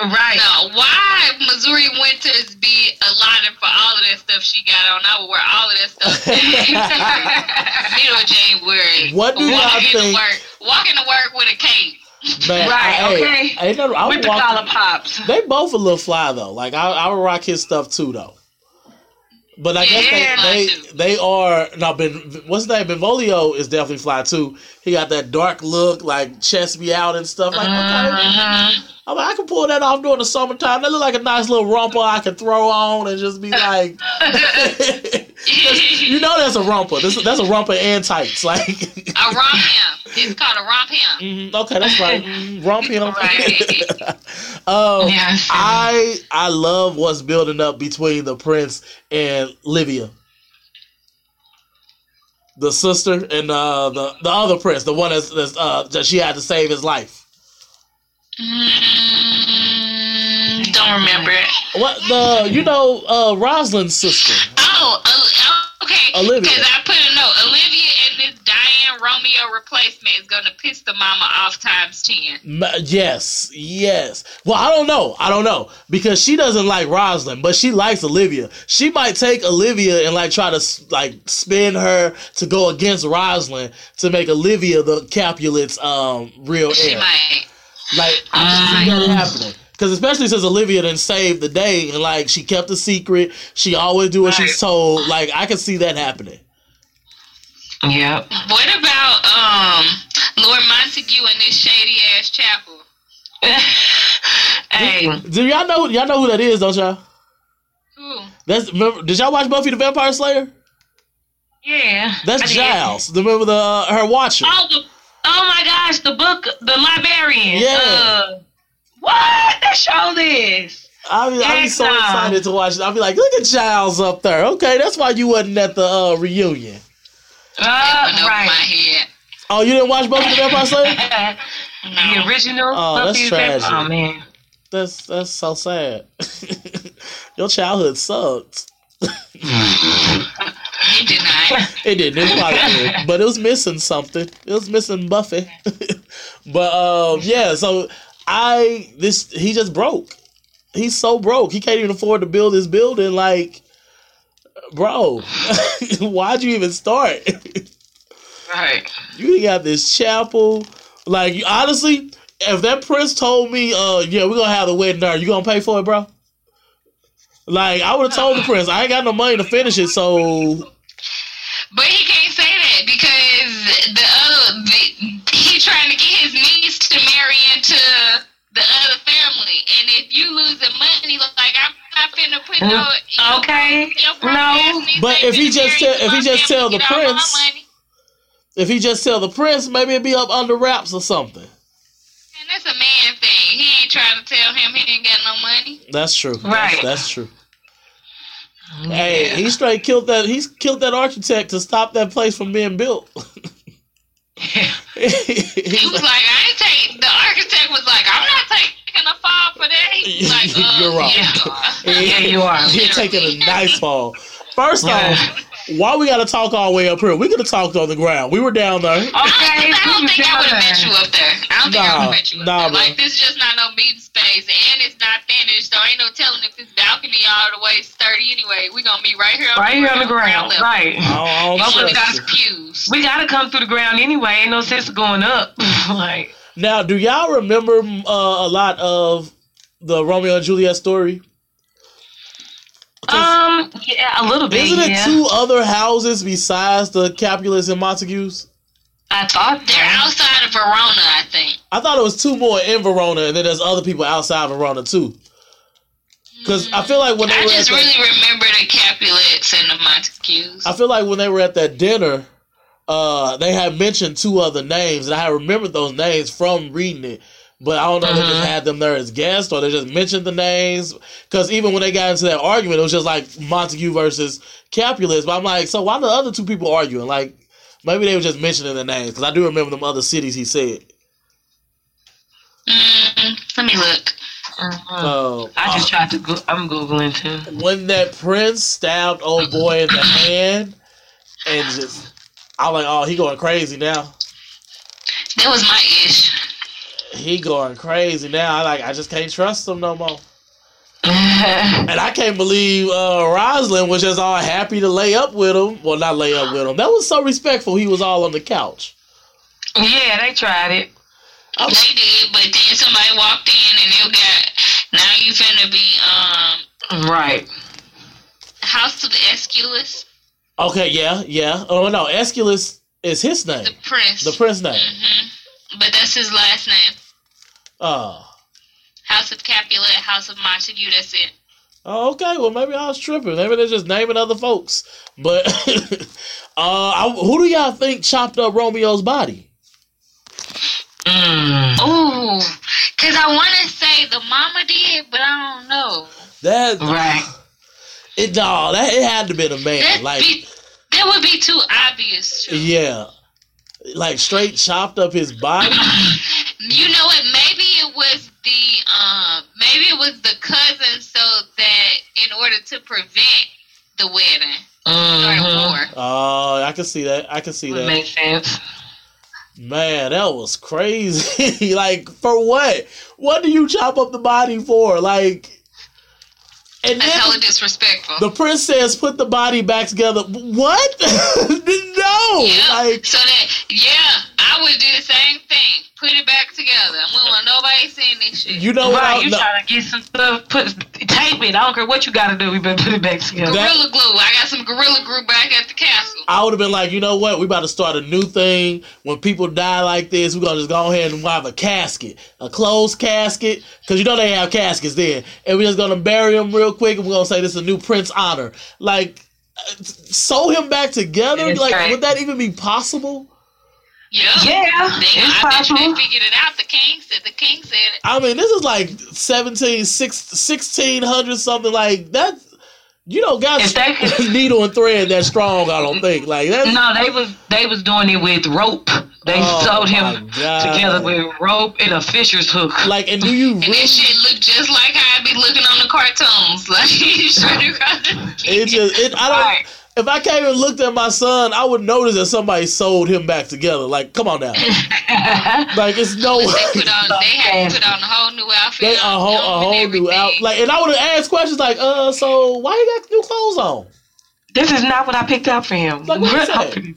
Right. No, why Missouri winters be allotted for all of that stuff she got on? I would wear all of that stuff. Middle January. What do y'all walking to think- work, walking to work with a cape. Man, Right, I, okay. Hey, ain't no, I With would the walk- collar pops. They both a little fly though. Like I, I would rock his stuff too though. But I guess they, they they are now. Ben, what's his name? Benvolio is definitely fly too. He got that dark look, like chest be out and stuff. Like okay, Mhm. I'm like, I can pull that off during the summertime. That look like a nice little romper I can throw on and just be like, you know, that's a romper. This, that's a romper and tights. Like, A romp him. It's called a romp him. mhm, okay, that's right. Mhm, Romp him. Right. um, Yes. I I love what's building up between the prince and Livia, the sister, and uh, the the other prince, the one that's, that's uh, that she had to save his life. Mm, don't remember. What the you know uh, Rosalind's sister? Oh, okay. Olivia. Because I put a note. Olivia and this Diane Romeo replacement is going to piss the mama off times 10. Yes, yes. Well, I don't know. I don't know because she doesn't like Rosalind, but she likes Olivia. She might take Olivia and like try to like spin her to go against Rosalind to make Olivia the Capulets' um real She heir. might. Like I can see that happening. Because especially since Olivia didn't save the day and like she kept a secret, she always do what she's told. Like I can see that happening. Yep. What about um Lord Montague in this shady ass chapel? hey, Do y'all know y'all know who that is? Don't y'all? Who? That's remember. Did y'all watch Buffy the Vampire Slayer? yeah. That's I did. Giles. Remember the uh, her watcher. Oh, the, oh my gosh, the book, the librarian. Yeah. Uh, what? That show this. I be, I be so excited to watch it. I'll be like, look at Giles up there. Okay, that's why you wasn't at the uh, reunion. Uh, Went over my right. head. Oh, you didn't watch Buffy the Vampire Slayer? the original. Oh, that's Buffy the Vamp- tragic. Oh man. That's that's so sad. Your childhood sucked. It did not. It didn't. It probably did. But it was missing something. It was missing Buffy. but um, yeah. So I this he just broke. He's so broke. He can't even afford to build his building. Like, bro, why'd you even start? Right. you got this chapel. Like, honestly, if that prince told me, uh, yeah, we're gonna have the wedding there, you gonna pay for it, bro? Like, I would have told the prince, I ain't got no money to finish it, so But he can't say that because the other the, he trying to get his niece to marry into the other family, and if you losing money, look like I'm not finna put mm. no. your- Okay. your broke No. But if he just tell- if he just tell the get all my prince- if he just tell the prince, maybe it'd be up under wraps or something. And that's a man thing. He ain't trying to tell him he ain't got no money. That's true. That's, Right. that's true. Hey, he straight killed that. He's killed that architect to stop that place from being built. He was like, I ain't take. The architect was like, I'm not taking a fall for that. He was like, uh, You're wrong. Yeah, Yeah, you are. You're taking a nice fall. First Yeah. off, why we gotta talk all the way up here? We could have talked on the ground. We were down there. Okay. I, I don't think I would have met you up there. I don't think I would have met you up nah, there. bro. Like this is just not no meeting space, and it's not finished, so ain't no telling if this balcony all the way sturdy. Anyway, we gonna be right here, on Right the here on the ground. level. Right. I don't, I don't Motherfucker got trust his you. pews. We gotta come through the ground anyway. Ain't no sense going up. like, Now, do y'all remember uh, a lot of the Romeo and Juliet story? 'Cause- um, yeah, a little bit. Isn't it yeah. two other houses besides the Capulets and Montagues? I thought They're so. outside of Verona, I think. I thought it was two more in Verona, and then there's other people outside Verona too. Because I feel like when they I were just at that, really remember the Capulets and the Montagues. I feel like when they were at that dinner, uh, they had mentioned two other names, and I had remembered those names from reading it. But I don't know if they just had them there as guests or they just mentioned the names. Because even when they got into that argument, it was just like Montague versus Capulets. But I'm like, so why the other two people arguing? Like, maybe they were just mentioning the names. Because I do remember them other cities he said. Mm, let me look. Mhm. Uh, I just tried to. Go- I'm googling too. when that prince stabbed old boy in the hand and just I was like, oh, he going crazy now. That was my ish. He going crazy now. I like I just can't trust him no more. And I can't believe uh Rosalind was just all happy to lay up with him. Well not lay up with him. That was so respectful. He was all on the couch. yeah, they tried it. I'm- They did, but then somebody walked in and they got. Now you finna be um Right. House of Escalus, Okay, yeah, yeah. Oh no, Escalus is his name. the prince. The prince name. hmm But that's his last name. Oh. House of Capulet, House of Montague. That's it. Oh, okay. Well, maybe I was tripping. Maybe they're just naming other folks. But uh, I, who do y'all think chopped up Romeo's body? Mm. Ooh, cause I want to say the mama did, but I don't know. That Right. It no, that it had to be a man. That Like be that would be too obvious. Too. yeah, like straight chopped up his body. You know what? Maybe it was the um, maybe it was the cousin, so that in order to prevent the wedding, start a Mhm. war. Oh, I can see that. I can see Would that. make sense. Man, that was crazy. like for what? What do you chop up the body for? Like, and That's then hella disrespectful. the princess put the body back together. What? no, yeah. like so that yeah, I would do the same thing. Put it back together. I don't want nobody seeing this shit. you know what? right, you no, trying to get some stuff, put tape it. I don't care what you got to do. We better put it back together. That- gorilla glue. I got some gorilla glue back at the castle. I would have been like, you know what? We about to start a new thing. When people die like this, we're gonna just go ahead and have a casket, a closed casket, because you know they have caskets there, and we're just gonna bury him real quick, and we're gonna say this is a new prince honor. Like, uh, sew him back together. Like, right. would that even be possible? Yeah. Yeah, They, it's I bet you they figured it out. The king said. The king said it. I mean, this is like 17, six- 1600 something like that. You don't got If they could- needle and thread that strong. I don't think like that. No, they was they was doing it with rope. They Oh, sewed him God. together with rope and a fisher's hook. Like, and do you And really? that shit looked just like how I be looking on the cartoons. Like straight It just it. I don't. Right. If I came and looked at my son, I would notice that somebody sold him back together. Like, come on now. Like, it's no way. They put on. They had to put on a whole new outfit. They a whole, a whole new outfit. Like, and I would have asked questions like, uh, so why you got new clothes on? this is not what I picked up for him. Like, what's that? Mm,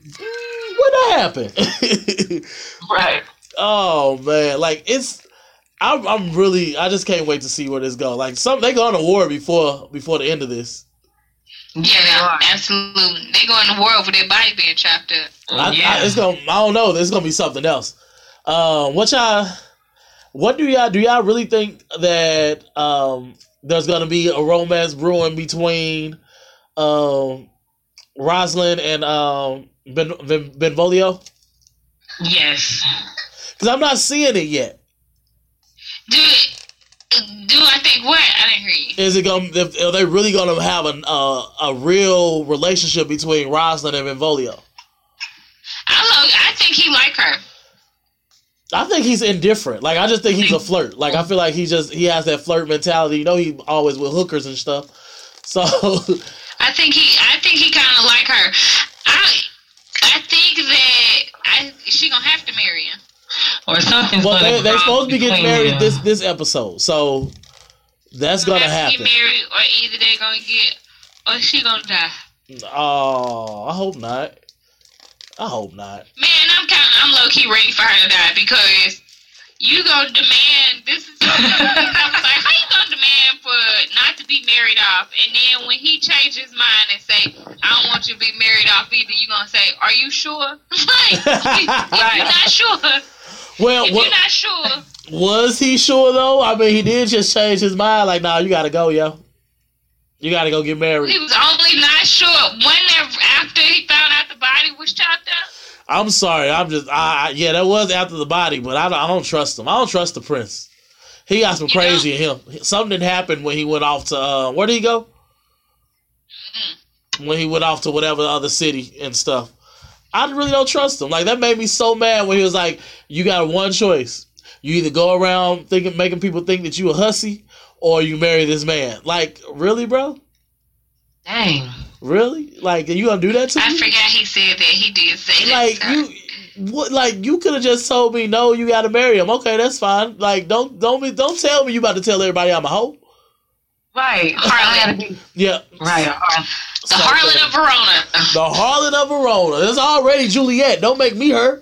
What that happened? right. oh man, like it's. I'm, I'm really. I just can't wait to see where this goes. Like, some they go on a war before before the end of this. Yeah, Yeah, absolutely. They go in the world with their body being chopped up. I, yeah. I, it's gonna. I don't know. It's gonna be something else. Um, what y'all? What do y'all do? Y'all really think that um there's gonna be a romance brewing between um Rosalind and um Ben, ben Benvolio? yes. Because I'm not seeing it yet. Do do I think what? I didn't hear you. Is it gonna? Are they really gonna have a uh, a real relationship between Rosalind and Benvolio? I love. I think he like her. I think he's indifferent. Like I just think he's a flirt. Like I feel like he just he has that flirt mentality. You know, he always with hookers and stuff. So I think he. I think he kind of like her. I. I think that I. She gonna have to marry him. Or something's well, they they grow supposed to be getting married them. this this episode. So that's Gonna gonna happen. get married, or either they're gonna get, or she gonna die. Oh, I hope not. I hope not. Man, I'm kind. of I'm low key ready for her to die because you gonna demand. This is. I was like, how you gonna demand for not to be married off, and then when he changes his mind and say, "I don't want you to be married off either," you gonna say, "Are you sure?" like, if you're not sure, Well, if what, you're not sure, was he sure though? I mean, he did just change his mind. Like, nah, you gotta go, yo. You gotta go get married. he was only not sure. When after he found out the body was chopped up. I'm sorry. I'm just, I, I yeah, that was after the body, but I don't, I don't trust him. I don't trust the prince. He got some You know- crazy in him. Something happened when he went off to uh, where did he go? When he went off to whatever other city and stuff. I really don't trust him. Like that made me so mad when he was like, "You got one choice. You either go around thinking, making people think that you a hussy, or you marry this man." Like, really, bro? Dang. Really? Like, are you gonna do that to me? I me? forgot he said that. He did say like that. you what like you could have just told me no you gotta marry him okay that's fine like don't don't be don't tell me you about to tell everybody i'm a hoe Right. Harlot. yeah Right. The harlot of Verona. the harlot of verona that's already juliet don't make me her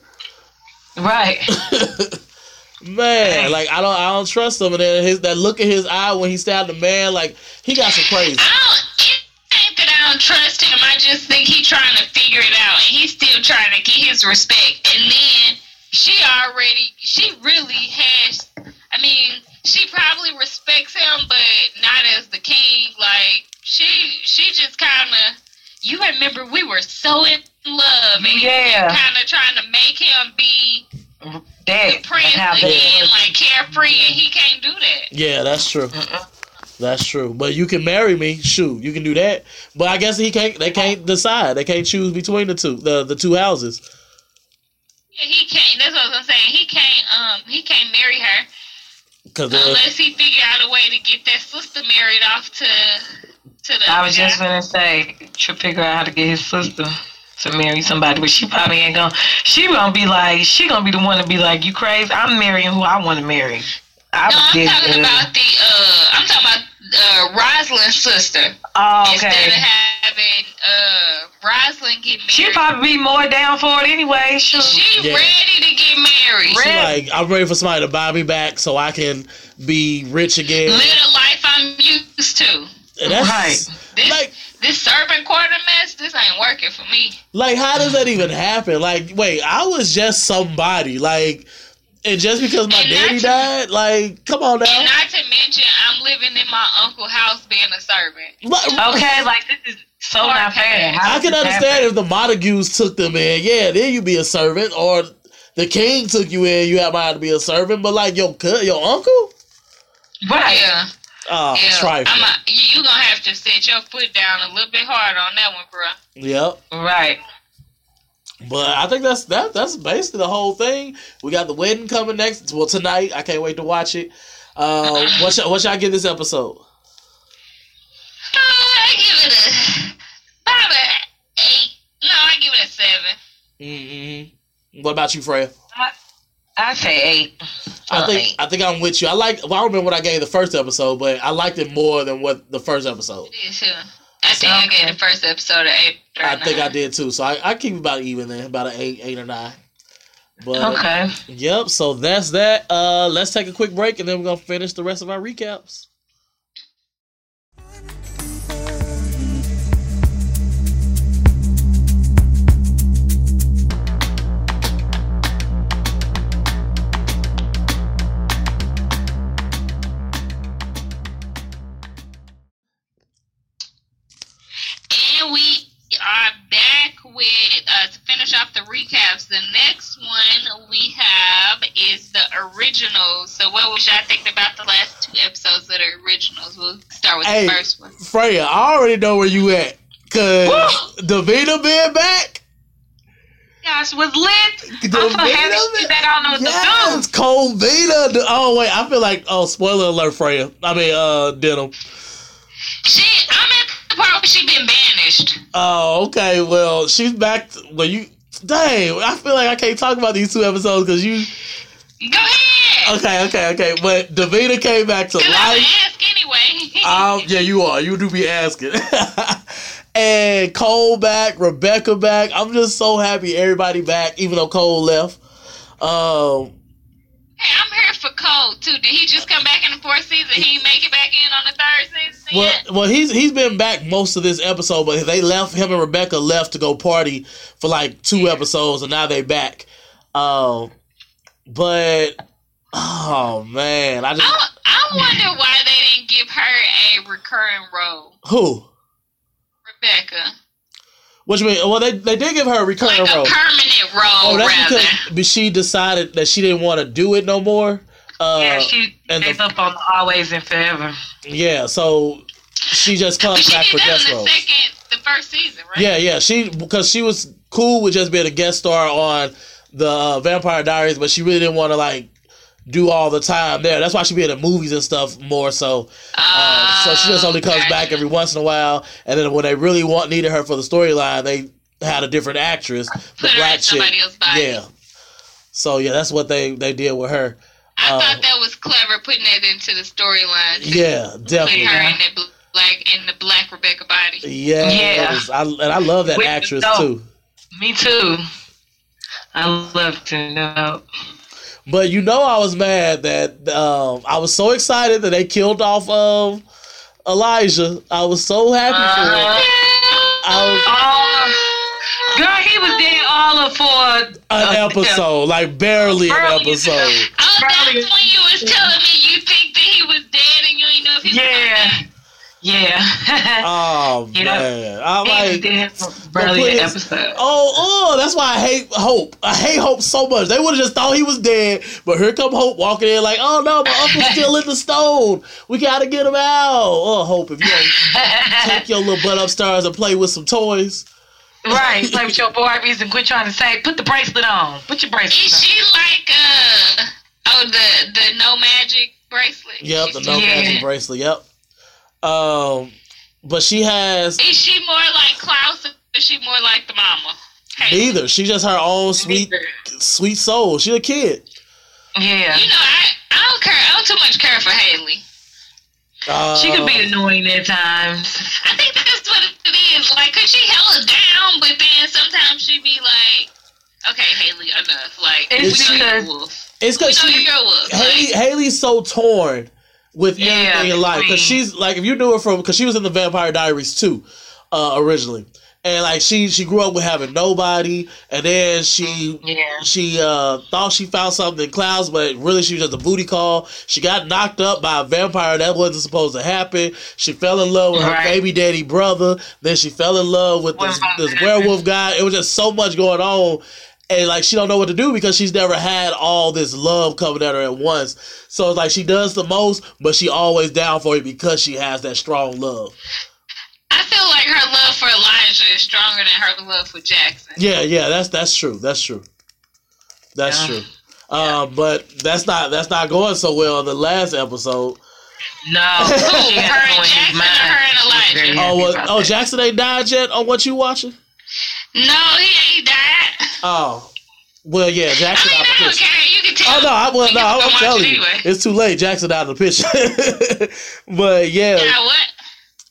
Right. man like i don't i don't trust him and then his that look in his eye when he stabbed the man like he got some crazy I don't. It that I don't trust him. I just think he's trying to figure it out, and he's still trying to get his respect. And then she already, she really has. I mean, she probably respects him, but not as the king. Like she, she just kind of. You remember we were so in love, and Yeah. kind of trying to make him be That. the prince again, like carefree, and he can't do that. yeah that's true that's true but you can marry me shoot you can do that but i guess he can't they can't decide they can't choose between the two the the two houses Yeah, he can't. That's what I'm saying. He can't. Um, he can't marry her. Because Unless he figure out a way to get that sister married off to to the. I was just gonna say to figure out how to get his sister to marry somebody, but she probably ain't gonna. She gonna be like, she gonna be the one to be like, "You crazy? I'm marrying who I want to marry." I No, I'm did, talking uh, about the. Uh, I'm talking about uh, Rosalind's sister. Oh, Instead of okay. having uh, Rosalind get married, She probably be more down for it anyway. Shoot. she Yeah. ready to get married. Re- She like, I'm ready for somebody to buy me back so I can be rich again. Live the life I'm used to. And that's Right. This like, this servant quarter mess. This ain't working for me. like, how does that even happen? Like, wait, I was just somebody. Like, and just because my And daddy to- died, like, come on And now. not to mention, I'm living in my uncle's house being a servant. Like, Okay, like this is so not fair. How I can understand happen? if the Montagues took them in. Yeah, then you be a servant, or the king took you in. You have to be a servant. But like your cut, your uncle, Right. Yeah. oh, Yeah, trifling. I'm a, you, you gonna have to set your foot down a little bit harder on that one, bro. Yep. Right. But I think that's that. That's basically the whole thing. We got the wedding coming next. Well, tonight. I can't wait to watch it. Uh, what should, what should I give this episode? Uh, I give it a about a eight. No, I give it a seven. Mm-hmm. What about you, Freya? I say eight. I think eight. I think I'm with you. I like. Well, I don't remember what I gave the first episode, but I liked it more than what the first episode. Yeah, too. I think I Okay. gave the first episode a eight. or I think I did too. So I, I keep about even then, about an eight, eight or nine. But Okay. yep. So that's that. Uh, let's take a quick break and then we're gonna finish the rest of our recaps. Recaps. The next one we have is the originals. So, what was y'all thinking about the last two episodes that are originals? We'll start with Hey. the first one. Freya, I already know where you at. Cause Davina being back. Gosh, was lit. I'm so happy she's back. I don't know what Yes, to do. Kol Vita. The- Oh wait, I feel like oh spoiler alert, Freya. I mean uh Denim. She, I'm at the part where she been banished. Oh, okay. Well, she's back. well, you. Dang, I feel like I can't talk about these two episodes because you. Go ahead. Okay, okay, okay. But Davina came back to life. ask anyway. Um, yeah, you are. You do be asking. and Kol back, Rebekah back. I'm just so happy everybody back, even though Kol left. Um, I'm here for Colt too. Did he just come back in the fourth season? He make it back in on the third season Well, yet? well, he's he's been back most of this episode, but they left him and Rebekah left to go party for like two episodes, and now they back. Um, but oh man, I just I, I wonder why they didn't give her a recurring role, who? Rebekah, What you mean? Well, they they did give her a recurring like a role. permanent role Oh, that's rather. because but she decided that she didn't want to do it no more. Uh, yeah, she and gave the- up on always and forever. yeah, so she just comes back for that guest in the roles. second, the first season, right? Yeah, yeah. She because she was cool with just being a guest star on the uh, Vampire Diaries, but she really didn't want to like do all the time there. That's why she be in the movies and stuff more so. Uh, so she just only comes okay. back every once in a while, and then when they really want needed her for the storyline, they had a different actress, the Put her black chick. somebody else's body. Yeah. So yeah, that's what they they did with her. I Uh, thought that was clever putting it into the storyline. Yeah, Put definitely. her in the black in the black Rebekah body. Yeah, Yeah. I, and I love that With actress too. Me too. I love to know. But you know, I was mad that um, I was so excited that they killed off of Elijah. I was so happy for him. Uh-huh. I was Oh, girl, he was dead all of for an episode, like barely an Barely. episode. Oh, that's when you was telling me you think that he was dead and you ain't know if he was Yeah. dead. Yeah. Oh You know, man, I'm like, dead for barely please. an episode. oh, oh, that's why I hate Hope. I hate Hope so much. They would have just thought he was dead, but here come Hope walking in like, oh no, my uncle's still in the stone. We gotta get him out. Oh, Hope, if you don't take your little butt upstairs and play with some toys. right. Play with your Barbies and quit trying to say, put the bracelet on. Put your bracelet on. Is on. she like uh oh the the no magic bracelet? Yep, the no Yeah. magic bracelet. Yep. Um, but she has Is she more like Klaus or is she more like the mama? Hey, neither. She's just her own sweet, sweet soul. She's a kid. Yeah. You know, I, I don't care. I don't too much care for Hayley. Uh, She can be annoying at times. I think that's what it is. Like, cause she held down, but then sometimes she'd be like, "Okay, Hayley, enough." Like, It's we know because- you're a wolf. It's We because know she you're a wolf. Hayley, Like, Hayley's so torn with Yeah, everything in life because she's like, if you knew her from, because she was in the Vampire Diaries too, uh, originally, and like she she grew up with having nobody, and then she Yeah. she uh thought she found something in Klaus, but really she was just a booty call. She got knocked up by a vampire that wasn't supposed to happen. She fell in love with her baby daddy brother. Then she fell in love with this, this werewolf guy. It was just so much going on. And like she don't know what to do because she's never had all this love coming at her at once. So it's like she does the most, but she always down for it because she has that strong love. I feel like her love for Elijah is stronger than her love for Jackson. Yeah, yeah, that's that's true. That's true. That's Yeah. true. Um, but that's not that's not going so well in the last episode. No. Her and one in his Jackson or her and Elijah? Oh, well, oh. Jackson ain't died yet on what you watching? No, he ain't died. Oh, well, yeah, I Jackson mean, out the picture. care. You can tell. Oh no, I well, no, I'm, I'm telling it you, anyway. it's too late. Jackson out of the picture. but yeah, Yeah, what?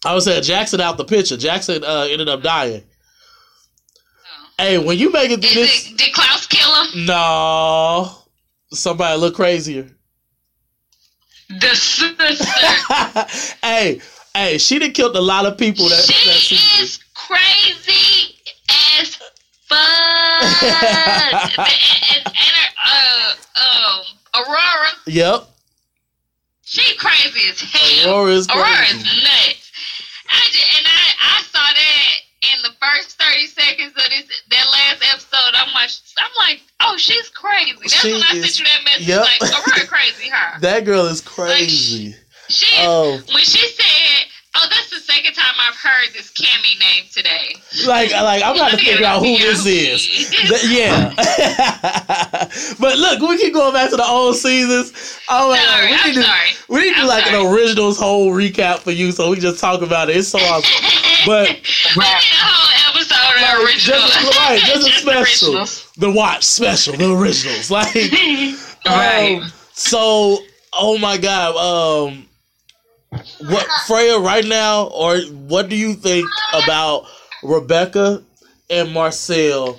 I was saying Jackson out the picture. Jackson uh, ended up dying. Oh. Hey, when you make it through Is this, it, did Klaus kill him? no, somebody look crazier. The sister. hey, hey, she done killed a lot of people that, that she season. is crazy as fuck. and, and, her, uh, um, Aurora, Yep, she crazy as hell. Aurora is Aurora crazy. is nuts. I just, and I, I saw that in the first thirty seconds of this that last episode. I'm like, I'm like, oh, she's crazy. That's She when I is- sent you that message. yep. Like, Aurora crazy, huh? That girl is crazy. She is Oh, when she said, "Oh, that's the second time I've heard this Cami name today." like, like I'm trying to figure out who this is. Yeah. but look, we keep going back to the old seasons. Oh my sorry, God, we need to, sorry. we need to do like an originals whole recap for you, so we just talk about it. It's so awesome. But we did a whole episode of Like, original. just, right, just a special, originals. the watch special, the originals. Like, Right. um, so, oh my God, um, what Freya right now, or what do you think about Rebekah and Marcel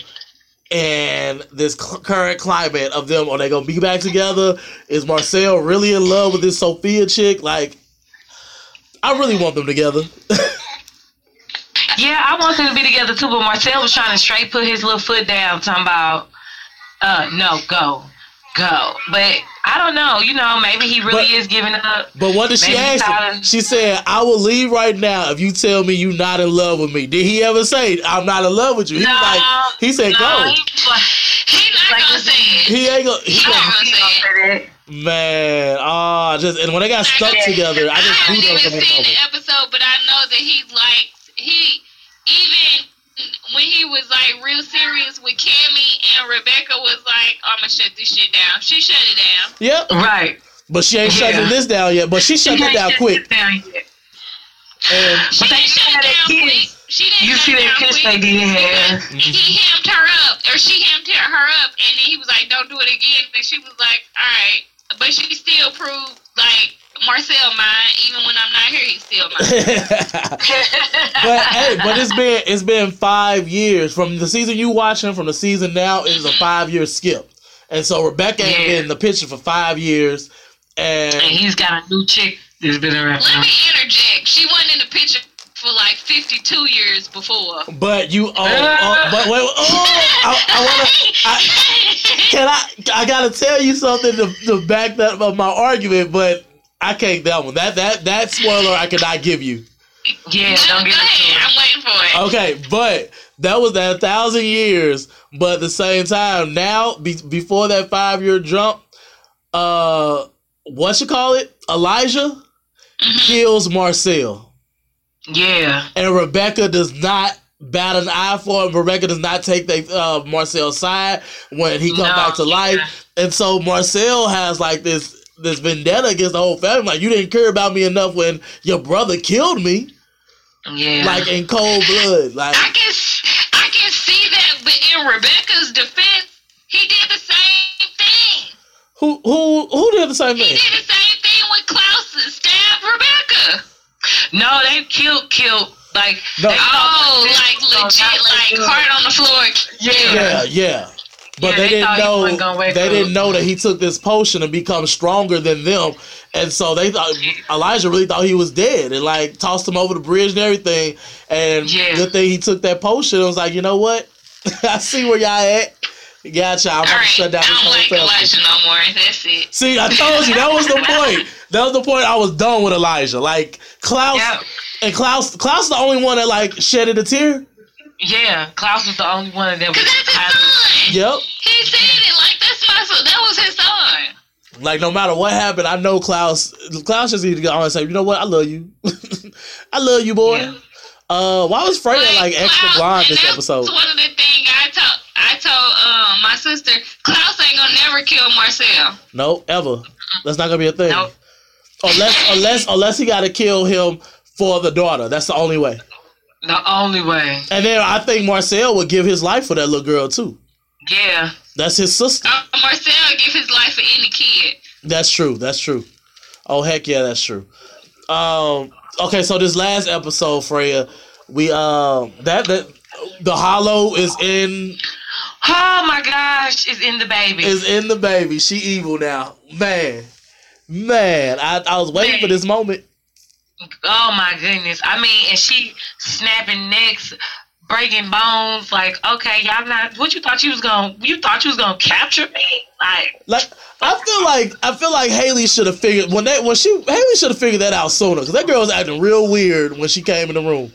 and this current climate of them? Are they gonna be back together? Is Marcel really in love with this Sophia chick? Like, I really want them together. Yeah, I want them to be together too, but Marcel was trying to straight put his little foot down, talking about, uh, no, go, go. But I don't know, you know, maybe he really But- is giving up. But what did she Maybe ask him? She said, "I will leave right now if you tell me you're not in love with me." Did he ever say, "I'm not in love with you"? He no, was like, he said, no, "Go." he was like- He not Like gonna say it. He ain't gonna. He He gonna not gonna say gonna it. man, ah, just and when they got stuck Yeah. together, I just I just haven't even seen coming the episode, but I know that he like he even when he was like real serious with Cami and Rebekah was like, "I'm gonna shut this shit down." She shut it down. Yep, Right. but she ain't shutting this down yet. But she shut it down shut quick. this down yet. And She But they didn't shut it down quick. She didn't You shut see it that down kiss quick they did have? because He mm-hmm. hemmed her up, or she hemmed her up, and then he was like, "Don't do it again." And she was like, "All right," but she still proved like Marcel mine. Even when I'm not here, he's still mine. but hey, but it's been it's been five years from the season you watching from the season now it is a five year skip, and so Rebekah ain't been in the picture for five years, and and he's got a new chick that's been around. Let me interject. She wasn't in the picture for like 52 years before. but you oh, oh but wait oh I, I wanna I, can I I gotta tell you something to, to back that up my argument, but I can't that one that that that spoiler I cannot give you. Yeah, don't go get ahead. into it. I'm waiting for it. Okay, but that was that thousand years. But at the same time, now be, before that five year jump, uh, what you call it? Elijah kills Marcel, Yeah. and Rebekah does not bat an eye for him. Rebekah does not take the uh, Marcel's side when he comes No, back to life, yeah. and so Marcel has like this this vendetta against the whole family. Like you didn't care about me enough when your brother killed me, Yeah. like in cold blood. Like I can I can see that, but in Rebekah's defense, he did the same thing. who who who did the same He thing? He did the same thing with Klaus stabbed Rebekah. no, they killed killed like No. they Oh, thought- like legit, not like good. heart on the floor. Yeah. Yeah, yeah. But Yeah, they, they didn't know they wake up. didn't know that he took this potion and become stronger than them, and so they thought Elijah really thought he was dead and like tossed him over the bridge and everything. And Yeah. good thing he took that potion. and was like, you know what? I see where y'all at. Gotcha. I'm All about to right, shut down I this don't whole like. Elijah no more. That's it. See, I told you that was the point. That was the point. I was done with Elijah. Like Klaus Yeah. and Klaus. Klaus is the only one that like shedded a tear. Yeah, Klaus was the only one that was Cause that's his happy. son. Yep. He said it like that's my son. That was his son. Like no matter what happened, I know Klaus. Klaus just need to go on and say, you know what, I love you. I love you, boy. Yeah. Uh, why was Freya like extra Klaus- blonde this episode? one of the things I told I told um, my sister. Klaus ain't gonna never kill Marcel. No, ever. That's not gonna be a thing. Nope. Unless, unless, unless he got to kill him for the daughter. That's the only way. The only way. And then I think Marcel would give his life for that little girl too. Yeah. That's his sister. Uh, Marcel give his life for any kid. That's true. That's true. Oh heck yeah, that's true. Um. Okay, so this last episode, Freya, we um that that the hollow is in Oh my gosh, it's in the baby. is in the baby. She evil now, man. Man, I, I was waiting for this moment. oh my goodness. I mean, and she snapping necks, breaking bones. Like, okay, y'all not. What you thought you was gonna? You thought you was gonna capture me? Like, Like I feel like I feel like Hayley should have figured when that when she Hayley should have figured that out sooner because that girl was acting real weird when she came in the room.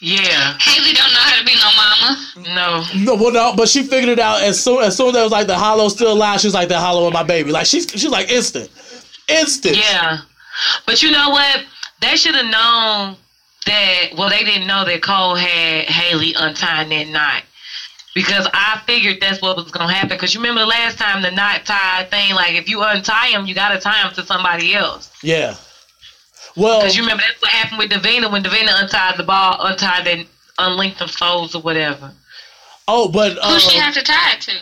yeah, Hayley don't know how to be no mama. no, No, well, no, but she figured it out as soon as soon as that was like the hollow still alive. She was like the hollow in my baby. Like she's she's like instant, instant. yeah. But you know what? They should have known that. Well, they didn't know that Kol had Hayley untying that knot. Because I figured that's what was gonna happen. Because you remember the last time the knot tie thing, like if you untie him, you gotta tie him to somebody else. Yeah. Well, Because you remember that's what happened with Davina when Davina untied the ball, untied and unlinked them folds or whatever. oh, but Who she uh, have to tie it to?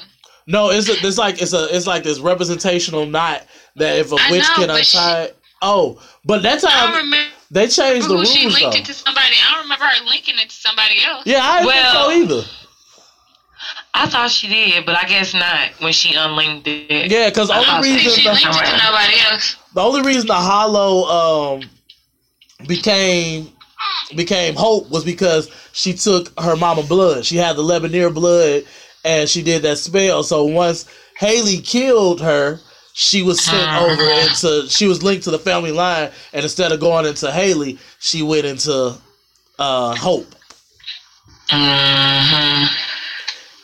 no, it's a, it's like it's a it's like this representational knot that if a I witch know, can but she- untie. it- oh, but that I don't time remember they changed the who rules she linked though. it to somebody. I don't remember her linking it to somebody else. Yeah, I didn't Well- think so either. I thought she did, but I guess not when she unlinked it. Yeah, because the only reason she the, it to nobody else. the only reason the hollow um became became hope was because she took her mama blood. She had the Labonair blood and she did that spell. So once Hayley killed her, she was sent Ah. over into she was linked to the family line and instead of going into Hayley, she went into uh Hope. hmm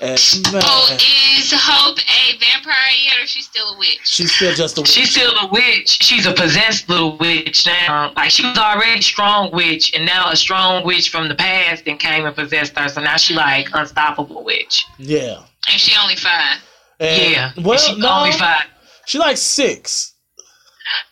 And Oh, man, is Hope a vampire yet, or is she still a witch? she's still just a witch. She's still a witch. She's a possessed little witch now. Like she was already strong witch, and now a strong witch from the past then came and possessed her. So now she like unstoppable witch. yeah. And she only five. And, yeah. Well, she no, only five. She like six,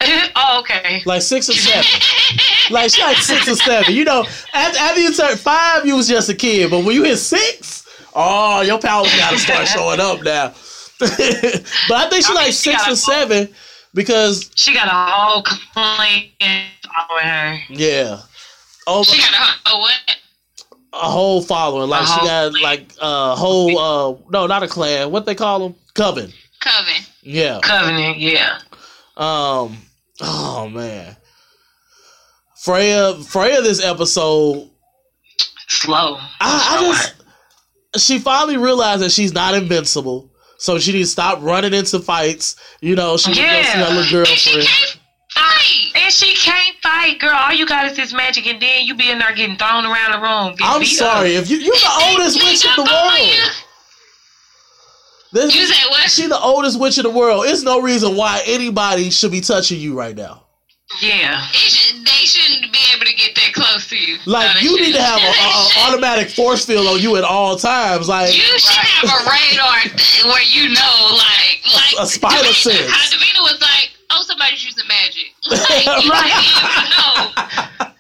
oh, okay. like six or seven. Like she like six or seven. You know, after, after you turn five, you was just a kid, but when you hit six, oh, your powers gotta start showing up now. but I think she I like she six got or seven because She got a whole clan following her. yeah, oh, She got a, a what? a whole following. Like A she got clan. like a whole uh no, not a clan. What they call them? Coven. Coven. Yeah. Covenant, yeah. Um. Oh man. Freya. Freya. This episode. Slow. I, I just. She finally realized that she's not invincible. So she needs to stop running into fights. You know, she Yeah. little And she girlfriend. fight. And she can't fight, girl. All you got is this magic, and then you be in there getting thrown around the room. I'm sorry. up. If you you're the oldest witch in the world. This, You said what? she the oldest witch in the world. It's no reason why anybody should be touching you right now. Yeah. It should, they shouldn't be able to get that close to you. Like No, they you need to shouldn't. have an automatic force field on you at all times. Like You should have a radar th- where you know, like, like a spider Davina, sense. How Davina was like, "Oh, somebody's using magic." Like, you Right. know.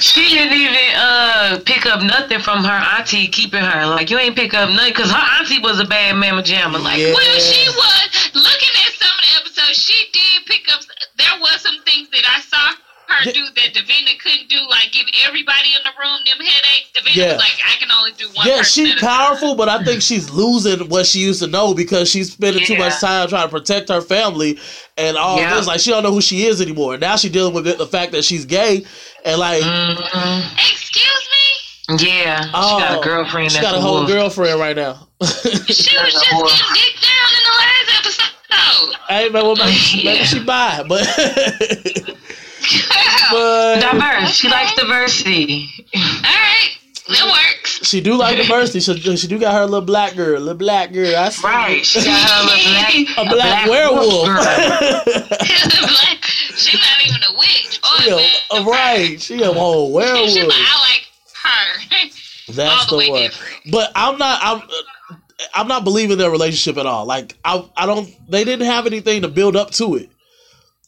She didn't even uh pick up nothing from her auntie keeping her. Like you ain't pick up nothing because her auntie was a bad mamma jamma. Like Yeah. Well, she was looking at some of the episodes. She did pick up. There was some things that I saw her Yeah. do that Davina couldn't do, like give everybody in the room them headaches. Davina Yeah. was like, "I can only do one." Yeah, she's at a time." powerful, but I think she's losing what she used to know because she's spending too much time trying to protect her family and all Yeah. this. Like she don't know who she is anymore. Now she's dealing with the fact that she's gay and like mhm. Excuse me. yeah, oh, she got a girlfriend. She that's got a a whole wolf. girlfriend right now. She was just getting dick down in the last episode. I ain't know what maybe, maybe she bi, but but Diverse. She likes diversity. All right, that works. she do like diversity. She, she do got her little black girl, little black girl. I see. Right. She got her little black, A black, werewolf. girl. Black- She's not even a witch or she a a, vampire. right. She a whole She werewolf. like, I like her. That's all the the way one. different. But I'm not. I'm. I'm not believing their relationship at all. Like I. I don't. They didn't have anything to build up to it.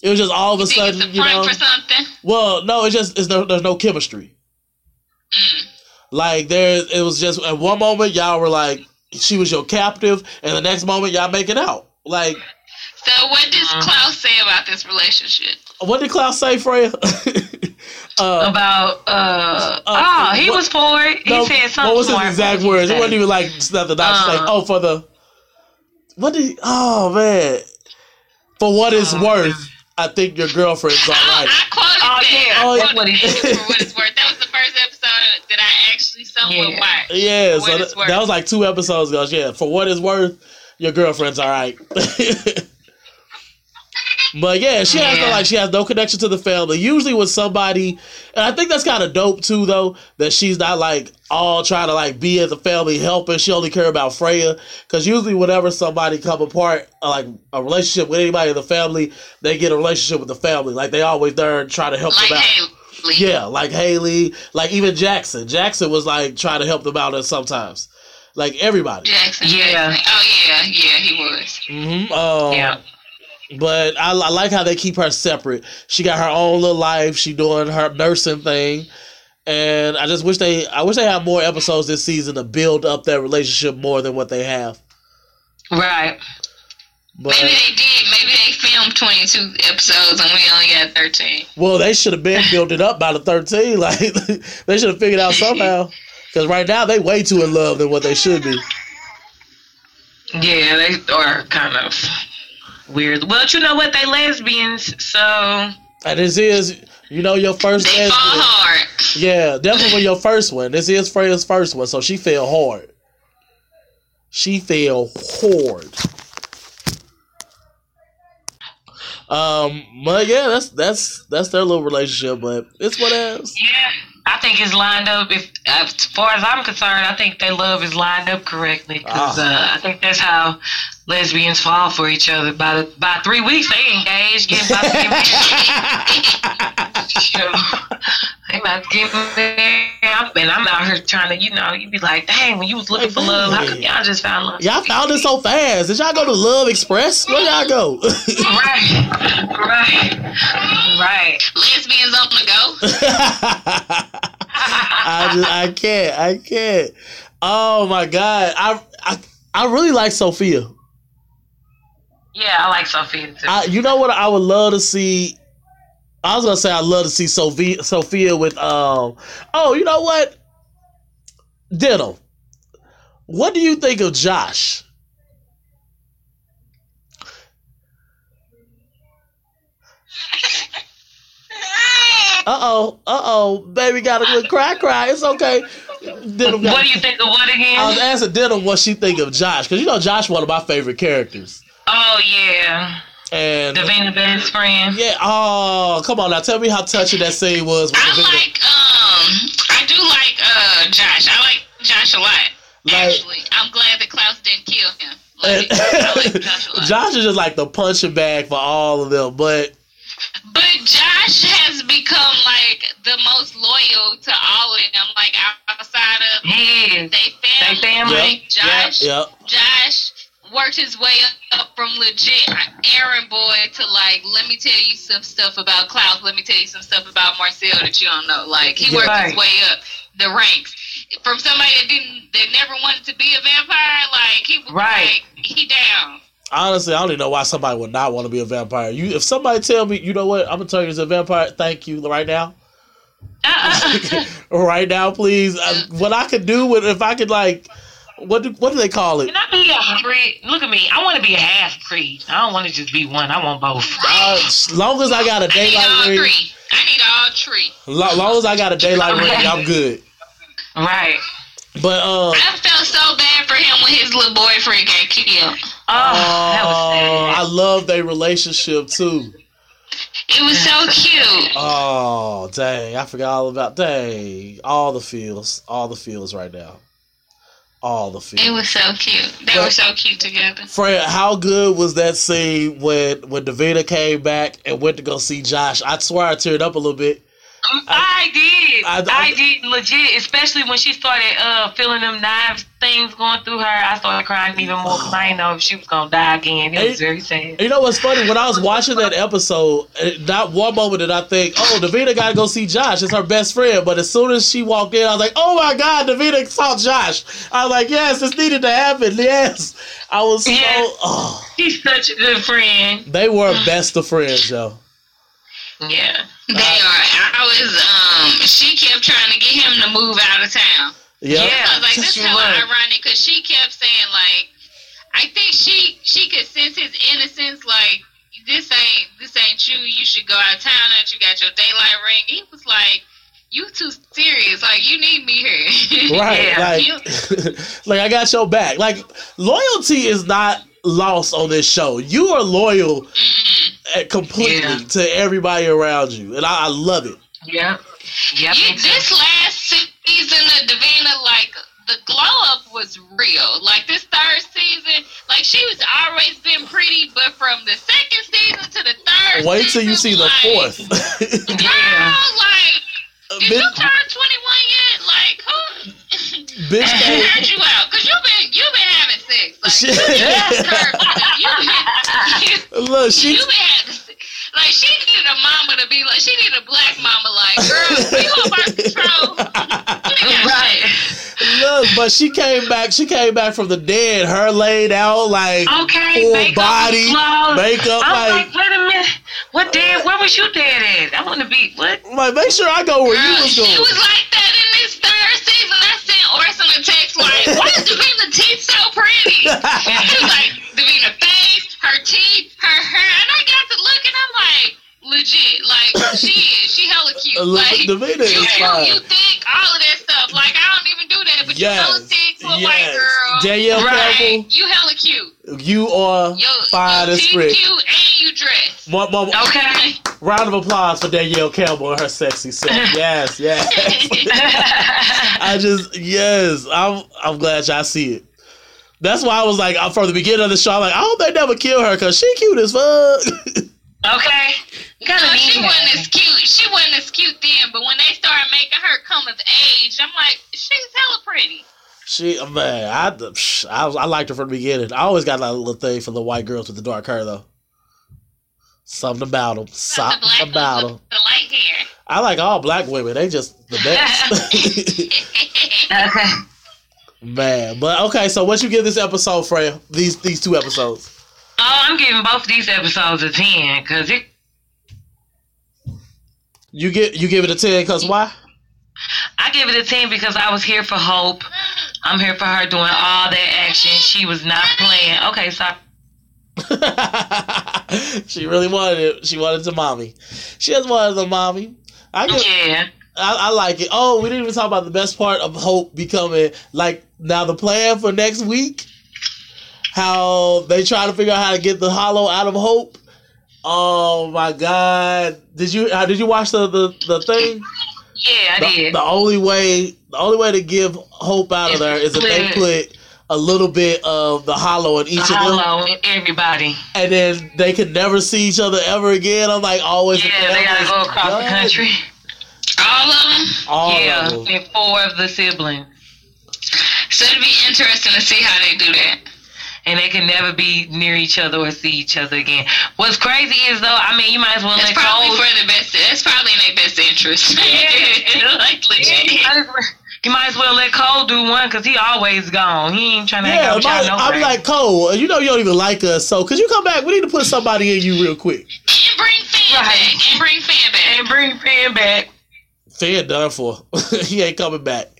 It was just all of a You think sudden, it's a you know. for something? Well, no, it's just it's no. There's no chemistry. Mm. Like there, it was just at one moment y'all were like she was your captive, and the next moment y'all making out. Like So what does Mhm. Klaus say about this relationship? what did Klaus say, Freya? uh, About uh, Uh, oh, he what- was for it. He no, said something. what was his exact What did he words? It wasn't even like nothing. I just Uh. like, oh, for the what did? He, oh man, for what it's Uh. worth, I think your girlfriend's all right. I, right. I quoted Oh, that. yeah. Oh, quoted what he for what it's worth. That was the first episode that I actually somewhat Yeah. watched. Yeah, so what th- it's worth. that was like two episodes ago. Yeah, for what it's worth, your girlfriend's all right. but yeah, she has no like she has no connection to the family. Usually with somebody, and I think that's kind of dope too, though that she's not like all trying to like be as a family helper. She only care about Freya because usually whenever somebody come apart, uh, like a relationship with anybody in the family, they get a relationship with the family. Like they always there trying to help Like them out. Hayley. Yeah, like Hayley, like even Jackson. Jackson was like trying to help them out at sometimes. Like everybody. Jackson. Yeah. Jackson. Oh yeah, yeah, he was. hmm Um, Yeah. But I, I like how they keep her separate. She got her own little life. She doing her nursing thing, and I just wish they. I wish they had more episodes this season to build up that relationship more than what they have. Right. But Maybe they did. Maybe they filmed 22 episodes and we only got 13. well, they should have been built it up by the thirteen. Like they should have figured out somehow. Because right now they way too in love than what they should be. Yeah, they are kind of weird. Well, you know what? They lesbians, so And this is, you know, your first. They fall hard. Yeah, definitely your first one. This is Freya's first one, so she fell hard. She fell hard. Um, but yeah, that's that's that's their little relationship, but it's what else. yeah. I think it's lined up. If as far as I'm concerned, I think their love is lined up correctly. Because Ah. uh, I think that's how lesbians fall for each other. By the, by three weeks, they engaged, getting about to get married. So, they about to get married. And I'm out here trying to, you know, you be like, dang, when you was looking for love, how come y'all just found love? Y'all found it so fast. Did y'all go to Love Express? Where y'all go? Right, right, right. Lesbians on the go. I just I can't I can't. Oh my god, I I, I really like Sophia. Yeah, I like Sophia too. I, you know what I would love to see. I was gonna say I'd love to see Sophia Sophia with um. Oh, you know what? Ditto. What do you think of Josh? Uh oh, uh oh, baby got a good cry, cry. It's okay. Got- what do you think of what again? I was asking Ditto what she think of Josh because you know Josh one of my favorite characters, oh yeah, and Davina best friend. yeah. Oh, come on now, tell me how touching that scene was. With I Davina. like um I do like uh Josh. I like Josh a lot. Like- actually. I'm glad that Klaus didn't kill him. Like, like Josh. Josh is just like the punching bag for all of them, but But Josh has become like the most loyal to all of them, like outside of Yeah, they family. They family. Like Josh, yep. Josh worked his way up from legit errand boy to like, let me tell you some stuff about Klaus. Let me tell you some stuff about Marcel that you don't know. Like he worked Right. his way up the ranks from somebody that didn't, that never wanted to be a vampire. Like he was Right. like, he down. Honestly, I don't even know why somebody would not want to be a vampire. You, if somebody tell me, you know what, I'm gonna turn you into a vampire. Thank you, right now, Uh-uh. right now, please. I, uh. what I could do with if I could like, what do, what do they call it? Can I be a hybrid? Look at me. I want to be a half breed. I don't want to just be one. I want both. Uh, as long as I got a I need all daylight ring, three. I need all three. lo- long as I got a daylight ring, I'm good. Right. But uh, I felt so bad for him when his little boyfriend got killed. Oh, that was oh, I love their relationship too. It was so cute. Oh, dang. I forgot all about dang. All the feels. All the feels right now. All the feels. It was so cute. They were so cute together. Fred, how good was that scene when when Davina came back and went to go see Josh? I swear I teared up a little bit. I did. I- I, I- did legit, especially when she started uh feeling them knives things going through her. I started crying even more because I didn't know if she was gonna die again. It was very sad. You know what's funny? When I was watching that episode, eh, not one moment did I think, "Oh, Davina gotta go see Josh. It's her best friend." But as soon as she walked in, I was like, "Oh my God, Davina saw Josh." I was like, "Yes, this needed to happen." Yes, I was so. Yes. Oh, She's such a good friend. they were best of friends, yo. Yeah. They are. I was. Um. She kept trying to get him to move out of town. Yeah. Yeah. I was like, this she is hella was. ironic because she kept saying like, I think she she could sense his innocence. Like this ain't this ain't you. You should go out of town. That you got your daylight ring. He was like, you too serious. Like you need me here. Right. Yeah. Like, like I got your back. Like loyalty is not lost on this show. You are loyal Uh, completely Yeah. to everybody around you, and I, I love it. Yep. Yep. You, this last season of Davina, like the glow up was real. Like this third season, like she was always been pretty, but from the second season to the third, Wait till you season, see the fourth. Girl, Yeah. like, uh, did Bitch- you turn twenty one yet? Like, who? bitch Who heard you out? Cause you've been you've been having sex. Like, Shit. you been curved. You been, Look, she mama to be like, she need a black mama like, girl, we on birth control. right. Look, but she came back. She came back from the dead. Her laid out like okay, full makeup body, makeup. I'm like, like, wait a minute. What dead? Where was you dead at? I want to be what? Like, make sure I go where girl, you was going. She was like that in this third season. I sent Orson a text like, why is Davina teeth so pretty? she was like, Davina face, her teeth, her hair, and I got to look, and I'm like. Legit, like she is. She hella cute. Le- like Davina you, is fine. you think all of that stuff. Like I don't even do that, but yes. you hella thick for a yes. white girl. Danielle right? Campbell, you hella cute. You are you, fine you as frick. cute and you dress. Mom, mom, okay. Round of applause for Danielle Campbell and her sexy self. yes, yes. I just yes. I'm I'm glad y'all see it. That's why I was like, from the beginning of the show, I'm like, I hope they never kill her because she cute as fuck. okay. You No, gotta she need wasn't as cute. She wasn't as cute then, but when they started making her come of age, I'm like, she's hella pretty. she uh, man, I, I I liked her from the beginning. I always got that little thing for the white girls with the dark hair though. Something about them. Not the Something about them. the light hair. I like all black women. They just the best. Okay. man, but okay. So what you give this episode, Freya? These these two episodes. Oh, I'm giving both these episodes a ten because it. You get you give it a ten because why? I give it a ten because I was here for Hope. I'm here for her doing all that action. She was not playing. Okay, so she really wanted it. She wanted the mommy. She just wanted the mommy. I get, yeah. I, I like it. Oh, we didn't even talk about the best part of Hope becoming like now the plan for next week. How they try to figure out how to get the hollow out of Hope. Oh my God! Did you uh, did you watch the the, the thing? Yeah, I The, did. the only way the only way to give Hope out of there is if they put a little bit of the hollow in each of them, Hello, everybody. and then they could never see each other ever again. I'm like always. Yeah, they gotta go across the country. All of them. All yeah, of them. and four of the siblings. So it'd be interesting to see how they do that. And they can never be near each other or see each other again. What's crazy is though, I mean, you might as well That's let probably Kol. for the best. That's probably in their best interest. Yeah. like legit. you, might as well, you might as well let Kol do one because he always gone. He ain't trying to hang out with my, y'all no I'm like Kol. You know you don't even like us, so could you come back? We need to put somebody in you real quick. And bring fan Right. back. And bring fan back. and bring Finn back. Fan done for. he ain't coming back.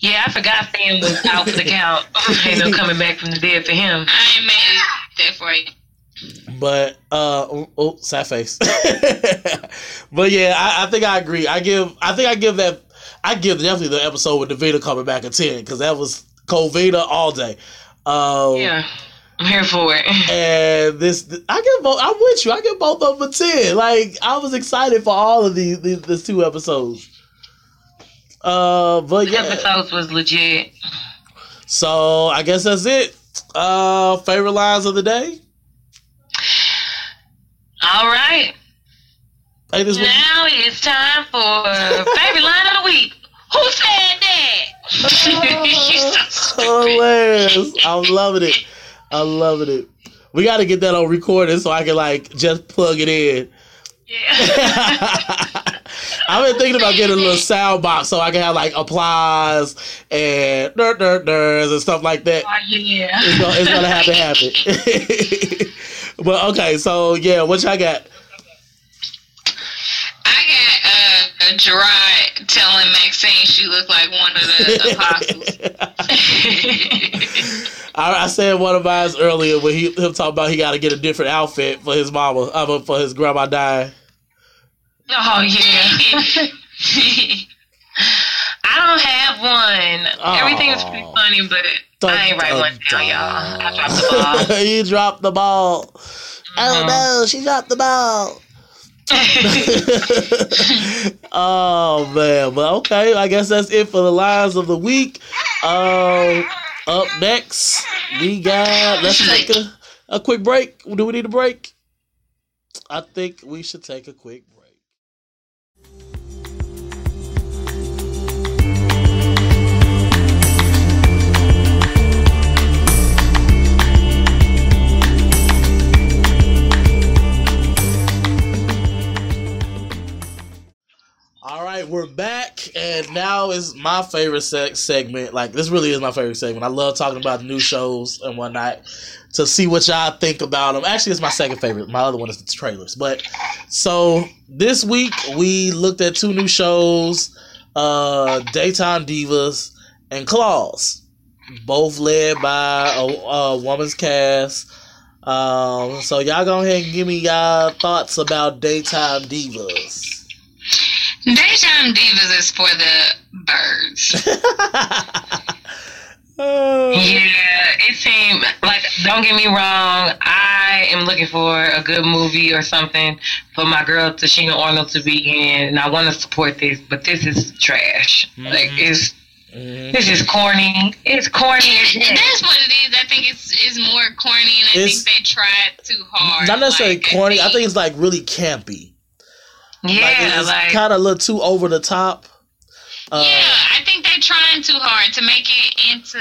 Yeah, I forgot Sam was out for the count. ain't no coming back from the dead for him. I ain't made that for you. But uh oh, oh sad face. but yeah, I, I think I agree. I give I think I give that I give definitely the episode with Davina coming back at ten because that was Covina all day. Um, Yeah, I'm here for it. And this, I give both. I'm with you. I give both of them a ten. Like I was excited for all of these these, these two episodes. Uh, but yeah, The yeah. episodes was legit. So I guess that's it. Uh, favorite lines of the day. All right, Hey, this now it's time for favorite line of the week. Who said that? You're so hilarious. I'm loving it. I'm loving it. We got to get that on recording so I can like just plug it in. yeah. I've been thinking about getting a little sound box so I can have like applause and dirt dirt dirt and stuff like that. Oh, yeah. It's gonna, it's gonna have to happen. but okay, so yeah, what y'all got? I got uh, Gerard telling Maxine she looked like one of the apostles. I, I said one of mine earlier when he him talking about he got to get a different outfit for his mama, mean, for his grandma dying. Oh yeah. I don't have one. Everything is pretty funny, but I ain't write one down, y'all. I dropped the ball. you dropped the ball. Oh Mhm. no, she dropped the ball. oh man, but okay, I guess that's it for the lines of the week. Um, up next we got. Let's take a, a quick break. Do we need a break? I think we should take a quick break. All right, we're back, and now is my favorite se- segment. Like this really is my favorite segment. I love talking about new shows and whatnot to see what y'all think about them. Actually, it's my second favorite. My other one is the trailers. But so this week we looked at two new shows: uh, Daytime Divas and Claws, both led by a, a woman's cast. Um, so y'all go ahead and give me y'all thoughts about Daytime Divas. Daytime Divas is for the birds. Oh. Yeah, it seemed like. Don't get me wrong. I am looking for a good movie or something for my girl Tichina Arnold to be in, and I want to support this. But this is trash. Like Mhm. it's Mhm. this is corny. It's corny. as And heck. that's what it is. I think it's it's more corny, and I It's- think they tried too hard. Not necessarily Like, corny. I think it's like really campy. Like, Yeah, it's like kind of a little too over the top. Uh, yeah, I think they're trying too hard to make it into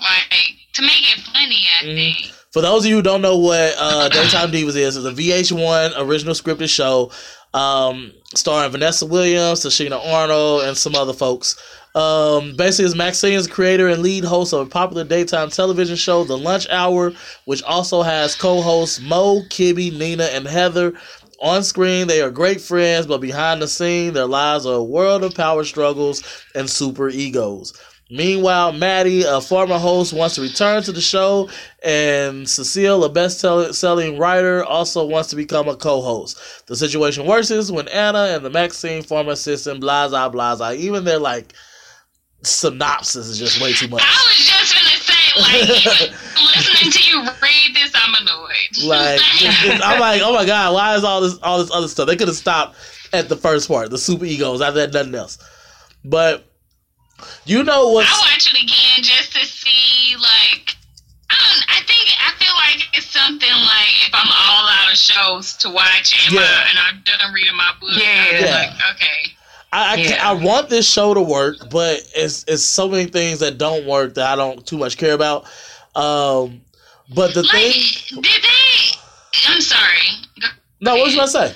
like to make it funny. I Mhm. think. For those of you who don't know what uh, Daytime Divas is, it's a VH1 original scripted show um, starring Vanessa Williams, Tichina Arnold, and some other folks. Um, basically, it's Maxine is the creator and lead host of a popular daytime television show, The Lunch Hour, which also has co-hosts Mo, Kibby, Nina, and Heather. On screen, they are great friends, but behind the scene, their lives are a world of power struggles and super egos. Meanwhile, Maddie, a former host, wants to return to the show, and Cecile, a best-selling writer, also wants to become a co-host. The situation worsens when Anna and the Maxine former assistant, blah blah blah. Even their like synopsis is just way too much. I was just gonna say, like, listening to you read this, Like it's- it's- I'm like, oh my god, why is all this all this other stuff? They could have stopped at the first part, the super egos. After that, nothing else. But you know what? I watch it again just to see, like, I don't. I think I feel like it's something like if I'm all out of shows to watch and, Yeah. my, and I'm done reading my book. Yeah. I'm Yeah. like, okay. I I, Yeah. I want this show to work, but it's it's so many things that don't work that I don't too much care about. Um, but the Like, thing, did they? I'm sorry. No, what was to say?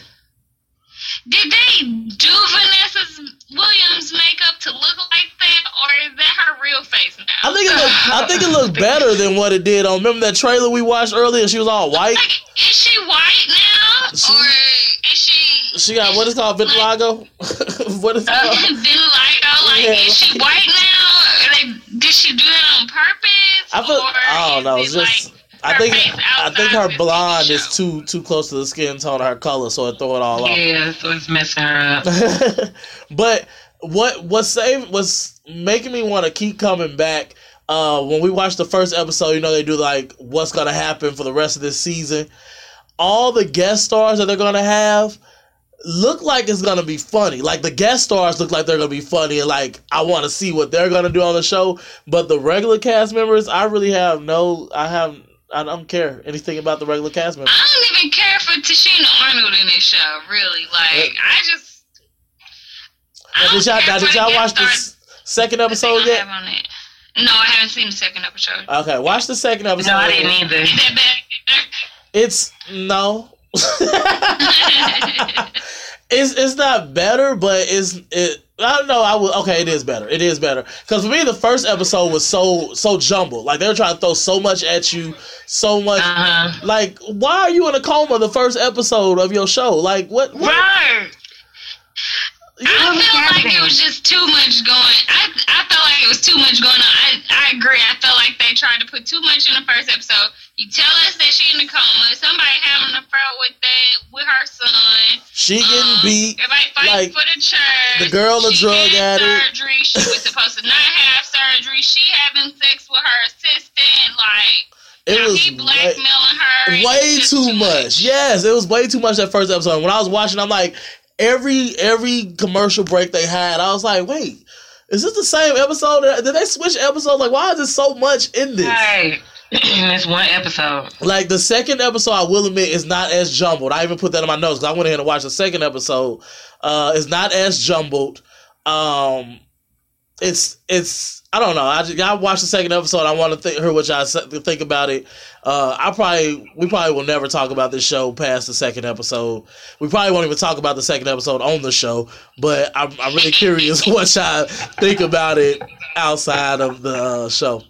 Did they do Vanessa Williams makeup to look like that, or is that her real face now? I think it looked, I think it looked better than what it did on. Remember that trailer we watched earlier? She was all white. Like, is she white now, She- or is she? She got what is called vitiligo. what is it Uh, called? vitiligo? Like, Yeah. is she white now? Like, did she do that on purpose? I feel or I don't know. is It's it just like I think I think her blonde is too too close to the skin tone of her color, so it throw it all off. yeah, so it's messing her up. but what what saved what's making me want to keep coming back uh when we watched the first episode you know they do like what's gonna happen for the rest of this season all the guest stars that they're gonna have look like it's gonna be funny like the guest stars look like they're gonna be funny and like i want to see what they're gonna do on the show but the regular cast members i really have no i have i don't care anything about the regular cast members I don't even care for Tichina Arnold in this show. Really, like I just. I now, don't did y'all, now, did y'all watch the stars second episode yet have on it. No, I haven't seen the second episode. okay watch the second episode No, I didn't either. Is that It's no. it's it's not better, but it's it. I don't know. I would okay. It is better. It is better because for me, the first episode was so so jumbled. Like they were trying to throw so much at you, so much. Uh huh. Like, why are you in a coma the first episode of your show? Like, what? what Right. I feel like it was just too much going. I I felt like it was too much going on. I I agree. I felt like they tried to put too much in the first episode. You tell us that she in a coma. Somebody having a affair with that with her son. She getting Um, beat. Everybody like, fighting for the church. the girl a she drug had addict. Surgery. She was supposed to not have surgery. She having sex with her assistant. Like It now was he way, blackmailing her. Way was just too much. Yes, it was way too much that first episode. When I was watching, I'm like, every every commercial break they had, I was like, wait, is this the same episode? Did they switch episodes? Like, why is there so much in this? Right. It's one episode. Like the second episode, I will admit, is not as jumbled. I even put that in my notes because I went ahead and watched the second episode. Uh, it's not as jumbled. Um, it's it's I don't know. I just, I watched the second episode. I want to think, hear what y'all think about it. Uh, I probably we probably will never talk about this show past the second episode. We probably won't even talk about the second episode on the show. But I'm I'm really curious what y'all think about it outside of the uh, show.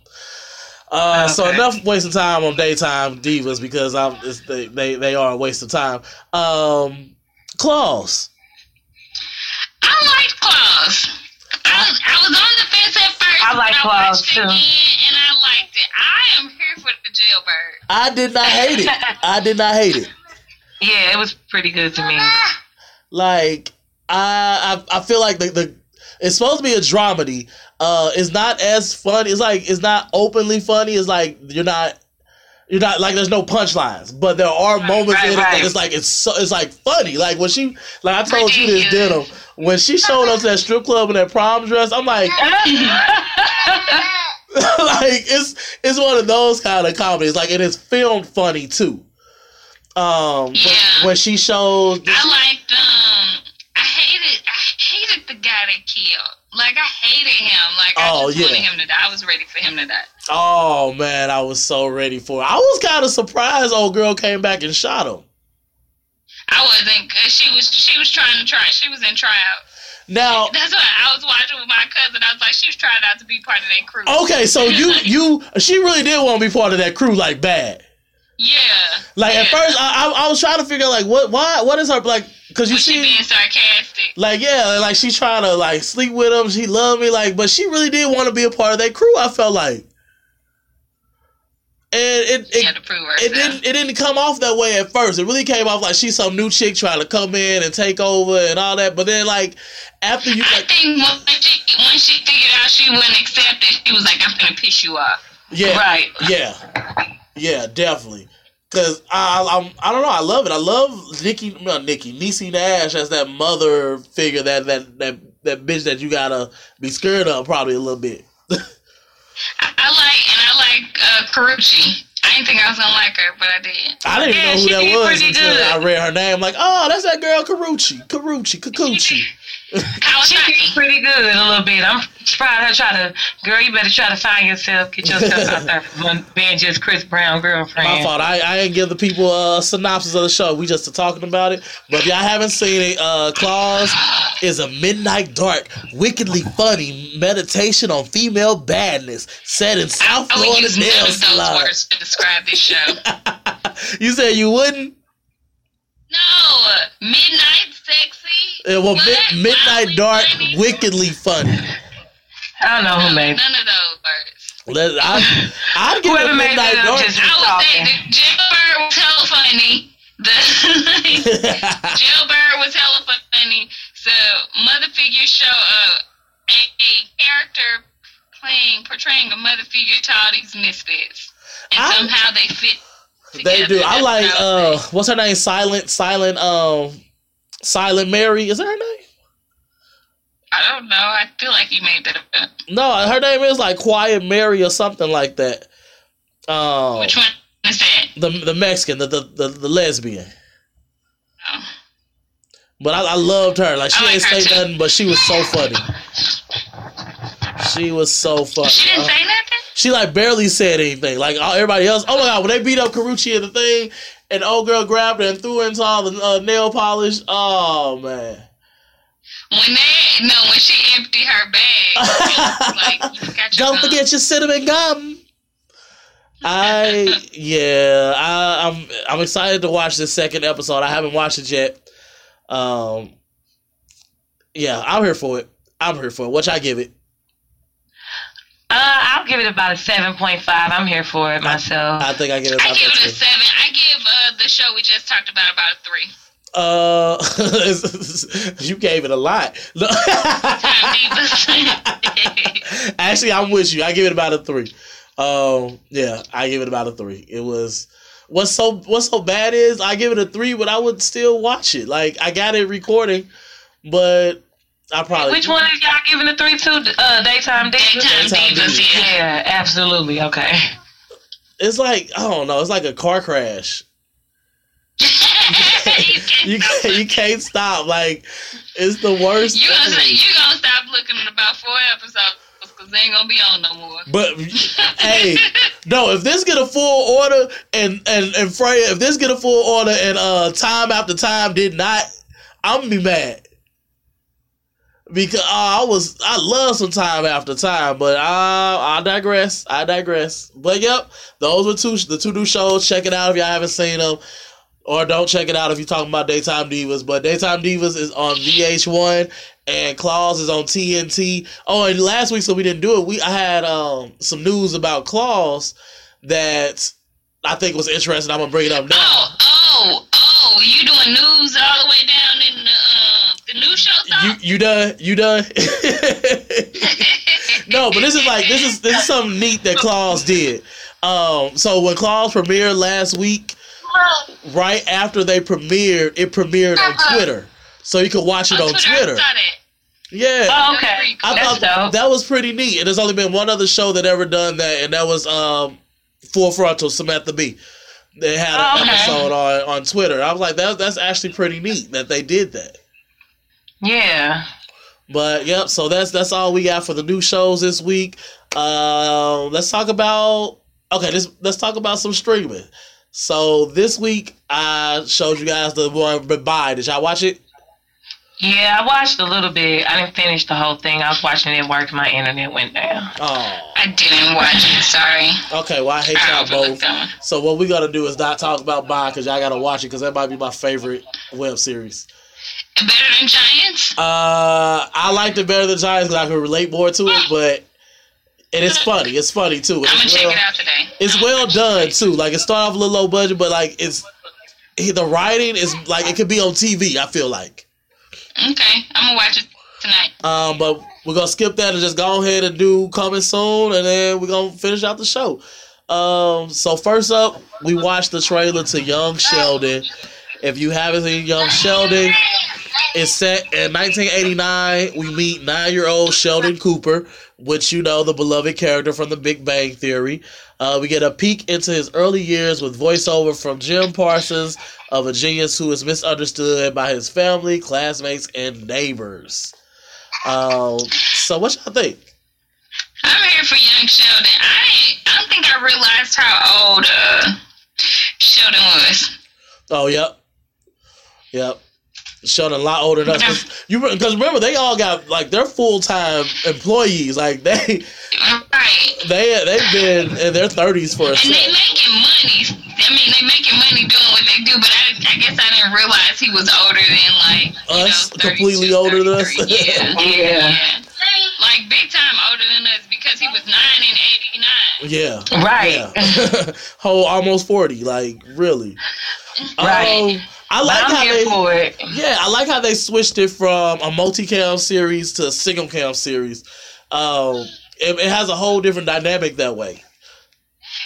Uh, So enough wasting time on daytime divas because I'm it's, they, they they are a waste of time. Um, Claws. I liked Claws. I, was, I was on the fence at. I like but Claws, I watched too. again and I liked it. I am here for the jailbird. I did not hate it. I did not hate it. Yeah, it was pretty good to me. Like I I, I feel like the, the it's supposed to be a dramedy. uh, it's not as funny. It's like it's not openly funny. It's like you're not. You're not like there's no punchlines, but there are Right, moments right, in it that it's like it's so it's like funny. Like when she like I told you this denim when she showed up to that strip club in that prom dress. I'm like, like it's it's one of those kind of comedies. Like it is filmed funny too. Um, Yeah. when she shows, I liked um I hated I hated the guy that killed. Like I hated him. Like I Oh, just yeah. wanted him to die. I was ready for him to die. oh man, I was so ready for it. I was kind of surprised. Old girl came back and shot him. I wasn't cause she was she was trying to try she was in tryout. Now, That's why I was watching with my cousin. I was like, she was trying not to be part of that crew. okay, so you you she really did want to be part of that crew, like bad. Yeah. Like at first, I, I I was trying to figure out like what why what is her like because you Was she see being sarcastic? like yeah like she's trying to like sleep with him she loved me like but she really did want to be a part of that crew I felt like and it it, had to prove it didn't it didn't come off that way at first it really came off like she's some new chick trying to come in and take over and all that but then like after you I like think when she when she figured out she wouldn't accept it, she was like, "I'm gonna piss you off." yeah Right. yeah yeah definitely Cause I, I'm, I don't know, I love it. I love Nikki, not Nikki, Niecy Nash as that mother figure, that that that that bitch that you gotta be scared of probably a little bit. I, I like and I like uh, Karrueche. I didn't think I was gonna like her, but I did. I didn't Yeah, know who that was until good. I read her name. Like, oh, that's that girl Karrueche, Karrueche, Kakuchi. She did pretty good a little bit. I'm proud of her trying to, girl, you better try to find yourself, get yourself out there from being just Chris Brown girlfriend. My fault. I, I didn't give the people a synopsis of the show. We just talking about it. But if y'all haven't seen it, uh, Claws is a midnight dark, wickedly funny meditation on female badness set in South I would Florida use none of those words to describe this show. you said you wouldn't? No, midnight sexy. Uh, well, mid- midnight dark, funny? wickedly funny. I don't know No, who made it. none of those words. Let, I, I'd give Whoever it made midnight that dark. just- I would talking. say the jailbird was hella funny. The jailbird was hella funny. So mother figure show uh, a, a character playing portraying a mother figure to all these misfits, and I- somehow they fit. They do. I That's like I would uh what's her name? Silent Silent um Silent Mary. Is that her name? I don't know. I feel like you made that up. No, her name is like Quiet Mary or something like that. Um Which one is that? the the Mexican, the the, the, the lesbian. Oh. But I, I loved her. Like she like ain't her say too. nothing, but she was so funny. She was so funny. She didn't Uh, say nothing. she like barely said anything. Like all, everybody else. Oh my god, when they beat up Karrueche in the thing, and old girl grabbed her and threw her into all the uh, nail polish. Oh man. When they no, when she emptied her bag, like you Don't gun. forget your cinnamon gum. I yeah, I, I'm I'm excited to watch this second episode. I haven't watched it yet. Um, yeah, I'm here for it. I'm here for it. What y'all give it? Uh, I'll give it about a 7.5. I'm here for it myself. I think I give it I about give it a that too. seven. I give the show we just talked about about a three. Uh, you gave it a lot. Actually, I'm with you. I give it about a three. Um, yeah, I give it about a three. It was what's so what's so bad is I give it a three, but I would still watch it. Like I got it recording, but I probably Which one is y'all giving a 3 to? Uh, Daytime Divas? Daytime Daytime divas, Divas. yeah. Yeah, absolutely. Okay. It's like I don't know. It's like a car crash. You can't You stop can't, you looking. can't stop. Like it's the worst. You gonna you gonna stop looking in about four episodes because they ain't gonna be on no more. But hey, no, if this get a full order and and and Freya, if this get a full order and uh time after time did not, I'm gonna be mad. Because uh, I was I love some time after time, but I I digress. I digress. But yep, those were two the two new shows. Check it out if y'all haven't seen them. Or don't check it out if you're talking about Daytime Divas. But Daytime Divas is on VH1 and Claws is on TNT. Oh, and last week, so we didn't do it. We I had um, some news about Claws that I think was interesting. I'm gonna bring it up now. Oh, oh, oh! You doing news all the way down in the uh, the news show? You Song? you done? You done? no, but this is like this is this is something neat that Claws did. Um, so when Claws premiered last week, right after they premiered, it premiered on Twitter, so you could watch it on, Twitter, Twitter. saw that. Yeah. Oh, okay. I That's thought dope. that was pretty neat. And there's only been one other show that ever done that, and that was um Full Frontal Samantha Bee. They had an Oh, okay. episode on, on Twitter. I was like, that, that's actually pretty neat that they did that. Yeah. But yep, so that's that's all we got for the new shows this week. Uh, let's talk about okay. Let's let's talk about some streaming. So this week I showed you guys the one Goodbye. Did y'all watch it? Yeah, I watched a little bit. I didn't finish the whole thing. I was watching it work. My internet went down. Oh, I didn't watch it. Sorry. okay. Well, I hate I y'all both. that. So what we gotta do is not talk about Bond because y'all gotta watch it because that might be my favorite web series. Better than Giants? Uh, I liked it better than Giants because I could relate more to it, but and it's funny. It's funny too. I'm gonna It's check well, it out today. it's well done too. Like it started off a little low budget, but like it's the writing is like it could be on TV. I feel like. Okay, I'm gonna watch it tonight. Um, but we're gonna skip that and just go ahead and do coming soon, and then we're gonna finish out the show. Um, so first up, we watched the trailer to Young Sheldon. If you haven't seen Young Sheldon, it's set in 1989. We meet nine-year-old Sheldon Cooper, which you know the beloved character from The Big Bang Theory. Uh, we get a peek into his early years with voiceover from Jim Parsons, of a genius who is misunderstood by his family, classmates, and neighbors. Um, so what y'all think? I'm here for young Sheldon. I I don't think I realized how old uh, Sheldon was. Oh, yep, yep. Sheldon a lot older than us. 'Cause you because remember they all got like they're full time employees. Like they Right. they they've been in their thirties for a And they making money. I mean, they making money doing what they do, but I, I guess I didn't realize he was older than like you Us? know, Completely older than us? 33. Yeah, Yeah. Like big time older than us because he was nine in eighty nine. Yeah, Right. yeah. Whole almost forty. Like really. Right. Um, I But like I'm how here they. for it. Yeah, I like how they switched it from a multicam series to a single cam series. Um, it, it has a whole different dynamic that way.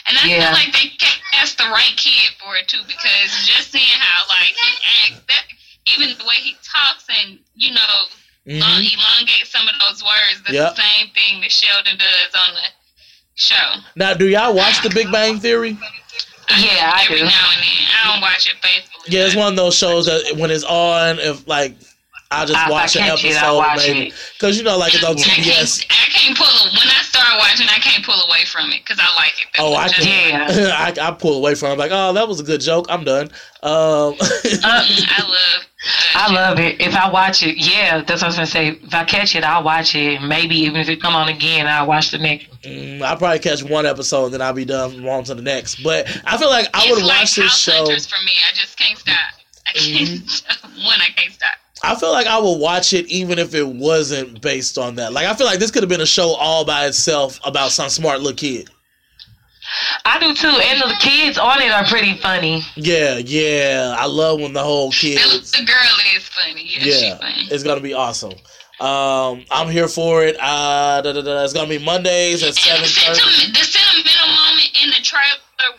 And I Yeah. feel like they cast the right kid for it too, because just seeing how like he acts, that even the way he talks and you know Mhm. long, elongate some of those words, that's Yep. the same thing that Sheldon does on the show. Now, do y'all watch The Big Bang Theory? Yeah, I Every do. now and then, I don't watch it faithfully. Yeah, it's one of those shows that when it's on, if like I just I watch an catch it, I episode, watch maybe because you know, like it's on I can't, I can't pull when I start watching. I can't pull away from it because I like it. that Oh, I can. Yeah. I, I pull away from. it. like, oh, that was a good joke. I'm done. Um, Uh, I love. Uh, I love it. If I watch it, yeah, that's what I was gonna say. If I catch it, I'll watch it. Maybe even if it come on again, I'll watch the next. mm, I'll probably catch one episode and then I'll be done on to the next. But I feel like I would like watch this House show. Mm-hmm. For me. I just can't stop. I can't. One, I can't stop. I feel like I would watch it even if it wasn't based on that. Like I feel like this could have been a show all by itself about some smart little kid. I do too, and the kids on it are pretty funny. Yeah, yeah. I love when the whole kids. the girl is funny. Yeah, Yeah, funny. it's gonna be awesome. Um, I'm here for it. Uh, da, da, da, it's gonna be Mondays at seven thirty.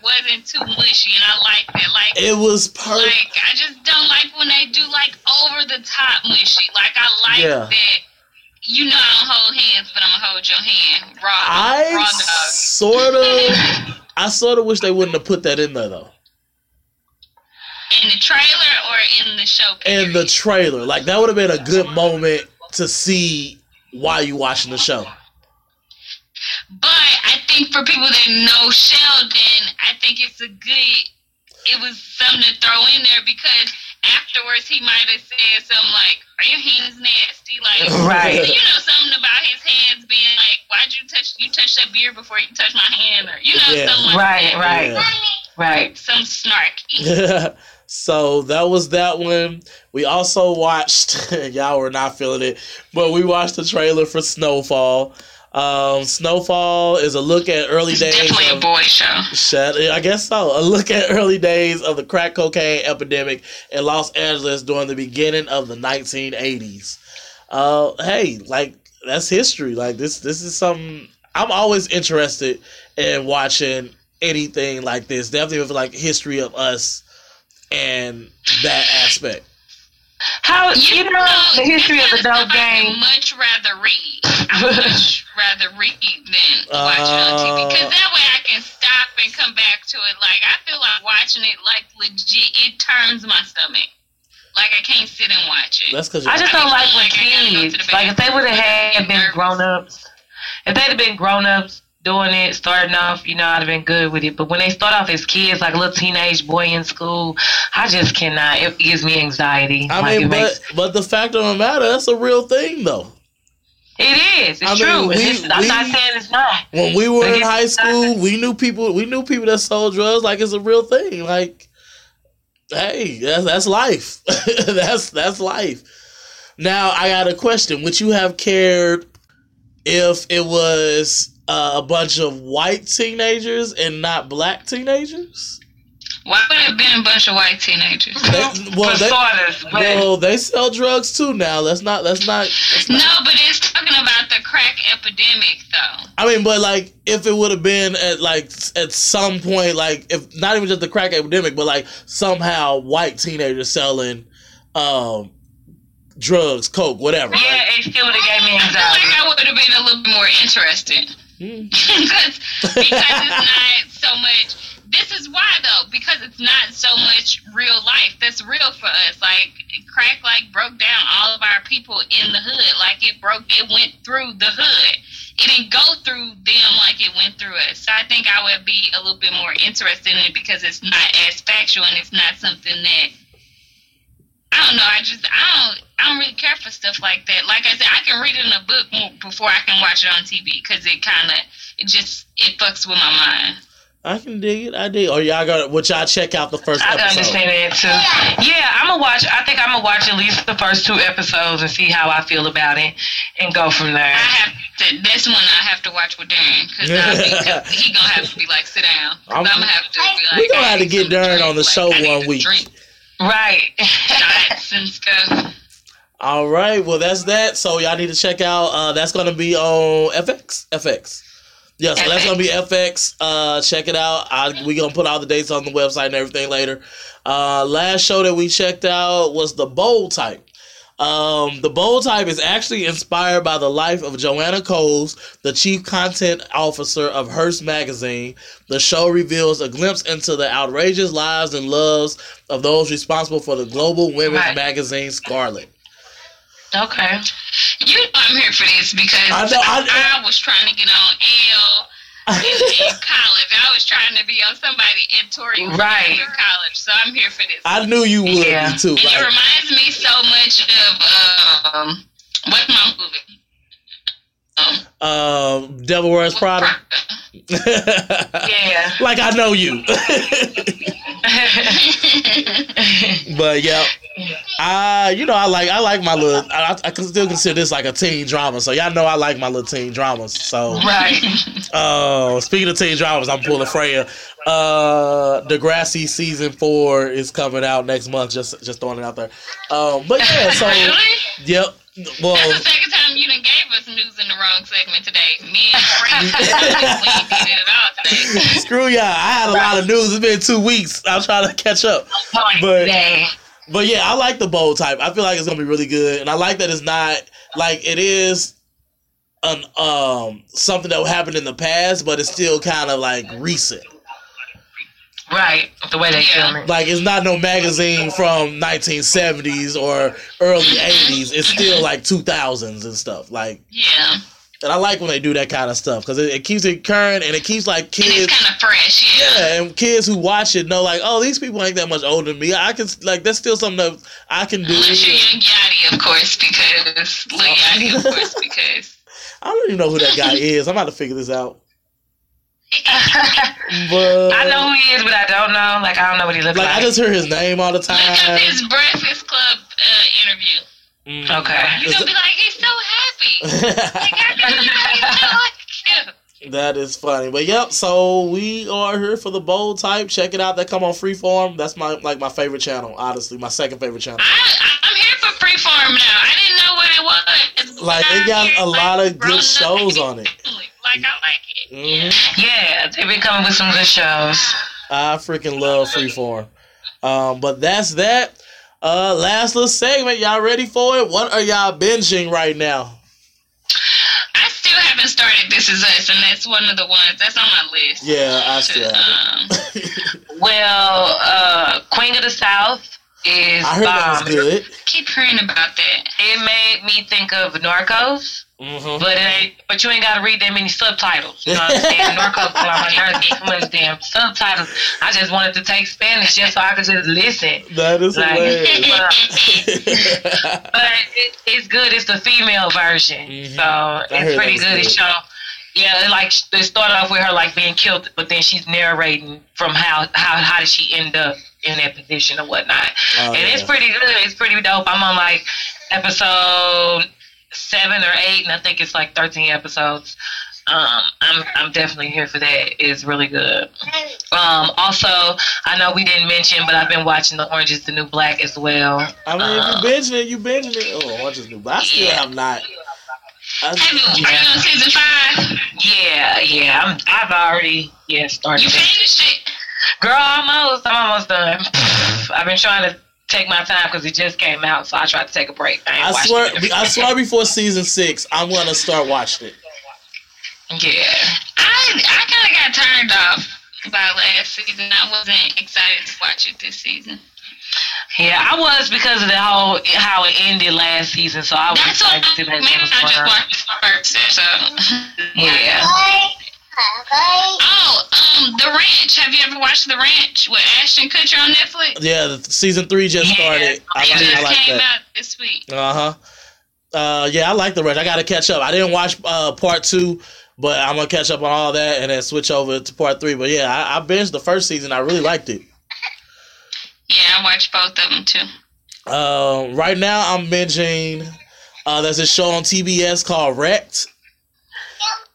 Wasn't too mushy, and I like that. Like, It was perfect. like I just don't like when they do like over the top mushy. Like I like Yeah. that. You know I don't hold hands, but I'm gonna hold your hand. Raw, I raw sort of, I sort of wish they wouldn't have put that in there though. In the trailer or in the show? In the trailer, like that would have been a good moment to see why you watching the show. But think for people that know Sheldon, I think it's a good. It was something to throw in there because afterwards he might have said something like, "Are your hands nasty?" Like, Right. You know something about his hands being like, "Why'd you touch? You touch that beer before you touch my hand?" Or you know Yeah. something like Right, that. right, Yeah. right. Some snarky. so that was that one. We also watched. y'all were not feeling it, but we watched the trailer for Snowfall. Um, Snowfall is a look at early It's days. definitely a boy show. Shut, I guess so. A look at early days of the crack cocaine epidemic in Los Angeles during the beginning of the 1980s. Uh, hey, like that's history. Like this this is something I'm always interested in watching anything like this. Definitely with like history of us and that aspect. How you, know, the history of the dope I game? much rather read. I would much rather read than watch it on TV because Uh, that way I can stop and come back to it. Like I feel like watching it like legit. It turns my stomach. Like I can't sit and watch it. That's because I just don't like when Like, I gotta go to kids. Like if they would have had been grown ups, if they'd have been grown ups doing it, starting off, you know, I'd have been good with it. But when they start off as kids, like a little teenage boy in school, I just cannot. It gives me anxiety. I like mean, but makes, but the fact of the matter, that's a real thing though. it is. It's I mean, true. we- It's just- I'm not saying it's not. When we were in high school, we knew people. We knew people that sold drugs. Like it's a real thing. Like, hey, that's that's life. that's that's life. Now I got a question. Would you have cared if it was uh, a bunch of white teenagers and not black teenagers? Why would it have been a bunch of white teenagers? They- well, they, starters, but well, they sell drugs too now. Let's not. Let's not. Let's not No, but it's talking about the crack epidemic, though. I mean, but like, if it would have been at like at some point, like if not even just the crack epidemic, but like somehow white teenagers selling um drugs, coke, whatever. yeah, like, it still would have gave me I feel like. I would have been a little bit more interested. Because because it's not so much. This is why though, because it's not so much real life. That's real for us. Like crack, like broke down all of our people in the hood. Like it broke, it went through the hood. It didn't go through them like it went through us. So I think I would be a little bit more interested in it because it's not as factual and it's not something that I don't know. I just I don't I don't really care for stuff like that. Like I said, I can read it in a book before I can watch it on TV because it kind of it just it fucks with my mind. I can dig it. I dig. Or y'all got? Would y'all check out the first I can episode? understand that too. Yeah, I'm gonna watch. I think I'm gonna watch at least the first two episodes and see how I feel about it, and go from there. I have to. This one I have to watch with Darren because he gonna have to be like sit down. i I'm- I'm, gonna have to be like. We gonna have to get need Darren on the like, show I one week. Drink Right. shots and stuff. All right. Well, that's that. So y'all need to check out. Uh, that's gonna be on FX. FX. Yeah, so that's gonna be FX. Uh, check it out. I, we gonna put all the dates on the website and everything later. Uh, last show that we checked out was the Bold Type. Um, the Bold Type is actually inspired by the life of Joanna Coles, the chief content officer of Hearst magazine. The show reveals a glimpse into the outrageous lives and loves of those responsible for the global women's Right. magazine Scarlet. okay. You know I'm here for this because I know, I- I, was trying to get on Elle in, in college. I was trying to be on somebody editorial Right. in college, so I'm here for this. I knew you would Yeah. be too. And it reminds me so much of um, what's my movie? Um, um, Devil Wears Prada. Yeah. like I know you. but yeah, I you know I like I like my little I, I can still consider this like a teen drama. So y'all know I like my little teen dramas. So right. uh, speaking of teen dramas, I'm pulling Freya. Uh, Degrassi season four is coming out next month. Just just throwing it out there. Um, but yeah, so yep. Well, That's the second time you done gave us news in the wrong segment today. Me and Frank, we ain't did it at all today. screw y'all. I had a lot of news. It's been two weeks. I'm trying to catch up. But- Dang. But yeah, I like the bold type. I feel like it's gonna be really good, and I like that it's not like it is an um something that happened in the past, but it's still kind of like recent. Right. The way they Yeah. film it. Like it's not no magazine from 1970s or early 80s. It's still like 2000s and stuff. Like, Yeah. and I like when they do that kind of stuff because it, it keeps it current and it keeps like kids. it's kind of fresh, yeah. Yeah, and kids who watch it know like, oh, these people ain't that much older than me. I can like that's still something that I can do. Unless you're young Yachty, of course, because Lil Yachty, of course, because I don't even know who that guy is. I'm about to figure this out. But I know who he is, but I don't know. Like I don't know what he looks like like. I just hear his name all the look up time. his Breakfast Club uh, interview. Mm. Okay. You're gonna be like, he's so happy. Like, I didn't know he's that is funny. But yep, so we are here for the bold type. Check it out. They come on Freeform. That's my like my favorite channel. Honestly, my second favorite channel. I, I'm here for Freeform now. I didn't know what it was, Like they got a lot of good shows on it. Like I like it. Mhm. Yeah, they've been coming with some good shows. I freaking love Freeform. Um, but that's that. Uh, last little segment. Y'all ready for it? What are y'all binging right now? I still haven't started This Is Us, and that's one of the ones that's on my list. Yeah, I still um, Well, uh, Queen of the South is I heard that was good. keep hearing about that. It made me think of Narcos, hmm but it ain't. But you ain't got to read that many subtitles. You know what I'm saying? Narcos, on my nerves, get too much damn subtitles. I just wanted to take Spanish just so I could just listen. That is Like, hilarious. but it, it's good. It's the female version, Mhm. so it's pretty good. good. It's show. Yeah, it like they start off with her like being killed, but then she's narrating from how how how did she end up in that position or whatnot. Oh, and it's pretty good. It's pretty dope. I'm on like episode seven or eight, and I think it's like 13 episodes. Um, I'm I'm definitely here for that. It's really good. Um, also, I know we didn't mention, but I've been watching The Orange Is the New Black as well. I mean, if you binging it, you binging it. Oh, I just knew. But I still Yeah. have not. I, Have you, are you on season five? Yeah, yeah. I'm, I've already yeah started. You finished it? Girl, almost. I'm almost done. I've been trying to take my time because it just came out, so I tried to take a break. I, ain't I swear, it. I swear, before season six, I'm gonna start watching it. Yeah. I I kind of got turned off by last season. I wasn't excited to watch it this season. Yeah, I was because of the whole how it ended last season, so I was That's what excited to see I that mean. I just on. watched the first episode. Yeah. Oh, um, The Ranch. Have you ever watched The Ranch with Ashton Kutcher on Netflix? Yeah, the season three just Yeah. started. I like, just I like came that. out this week. Uh huh. Uh, yeah, I like the Ranch. I got to catch up. I didn't watch uh, part two, but I'm gonna catch up on all that and then switch over to part three. But yeah, I, I binged the first season. I really liked it. Yeah, I watched both of them too. Uh, right now, I'm binging. Uh, there's a show on TBS called Wrecked,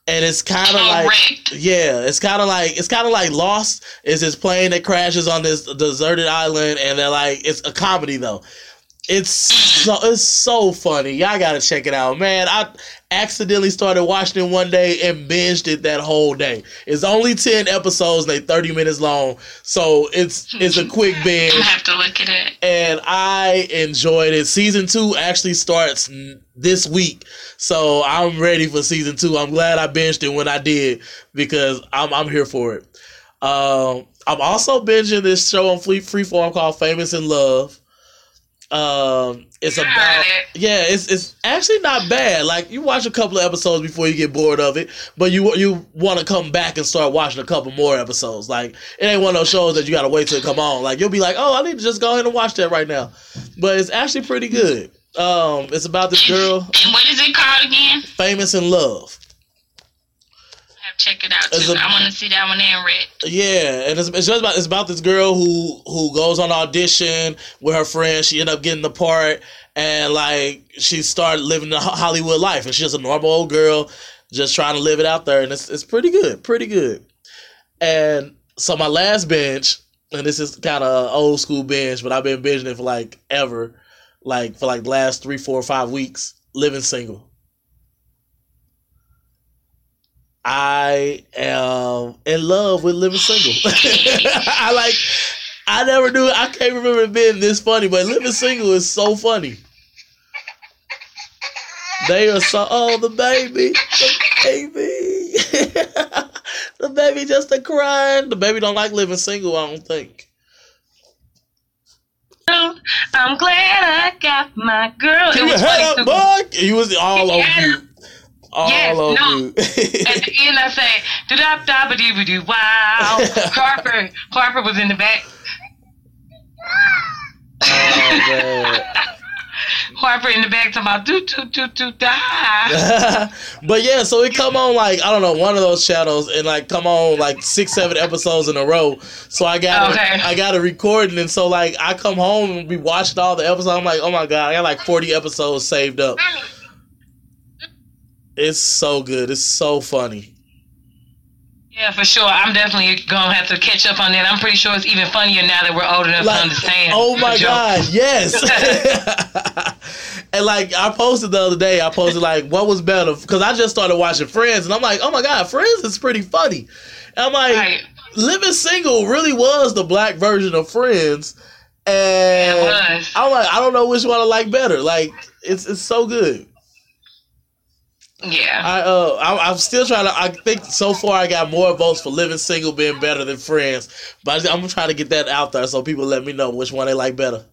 and it's kind of like yeah, it's kind of like it's kind of like Lost. It's this plane that crashes on this deserted island, and they're like it's a comedy though. It's mm. so it's so funny. Y'all gotta check it out, man. I accidentally started watching it one day and binged it that whole day. It's only ten episodes, they thirty minutes long, so it's it's a quick binge I have to look at it. and I enjoyed it. Season two actually starts this week, so I'm ready for season two. I'm glad I binged it when I did because I'm I'm here for it. Um, I'm also binging this show on Free Freeform called Famous in Love. Um, it's about it. yeah, it's it's actually not bad. Like you watch a couple of episodes before you get bored of it, but you you want to come back and start watching a couple more episodes. Like it ain't one of those shows that you gotta wait till it come on. Like you'll be like, oh, I need to just go ahead and watch that right now. But it's actually pretty good. Um, it's about this girl And what is it called again? famous in love. I have to check it out too. a- I want to see that one in red. Yeah, and it's, it's just about it's about this girl who who goes on audition with her friends. She end up getting the part, and like she started living the Hollywood life, and she's just a normal old girl, just trying to live it out there, and it's it's pretty good, pretty good. And so my last binge, and this is kind of old school binge, but I've been binging it for like ever, like for like the last three, four, five weeks. Living single. I am in love with living single. I like. I never knew. I can't remember it being this funny, but living single is so funny. They are so. Oh, the baby, the baby, the baby just a crying. The baby don't like living single. I don't think. I'm glad I got my girl. It Keep your was head funny up, bug. He was all over you. All Yes, on no. At the end, I say, do da da ba doo doo wow. Harper, Harper was in the back. oh. Harper in the back talking about do do do do da. but yeah, so it come on like I don't know one of those channels and like come on like six seven episodes in a row. So I got Okay. I got a recording and so like I come home and be watching all the episodes. I'm like, oh my god, I got like forty episodes saved up. Mm. It's so good. It's so funny. Yeah, for sure. I'm definitely gonna have to catch up on that. I'm pretty sure it's even funnier now that we're old enough Like, to understand. Oh my god, yes. And like I posted the other day, I posted like what was better because I just started watching Friends, and I'm like, oh my god, Friends is pretty funny. And I'm like, Right. Living Single really was the black version of Friends, and It was. I'm like, I don't know which one I like better. Like it's it's so good. Yeah. I uh I, I'm still trying to. I think so far I got more votes for Living Single being better than Friends, but I'm gonna try to get that out there so people let me know which one they like better.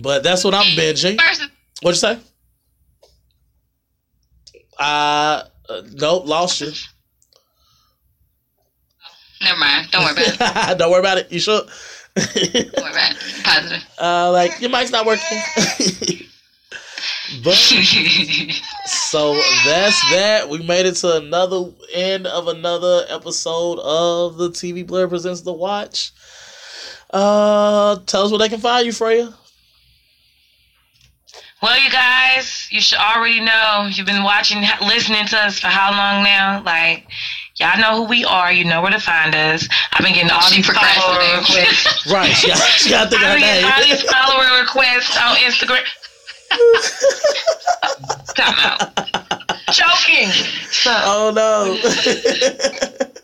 But that's what I'm binging. What'd you say? Uh, uh nope, lost you. never mind. Don't worry about it. Don't worry about it. You sure? Don't worry about it. Positive. uh, like your mic's not working. but so that's that. We made it to another end of another episode of the TV Blur presents the Watch. Uh, tell us where they can find you, Freya. Well, you guys, you should already know. You've been watching, listening to us for how long now? Like, y'all know who we are. You know where to find us. I've been getting all She these follower requests. Right, she got, she got to think of I've been getting all these follower requests on Instagram. Time out. Joking. So, Oh no.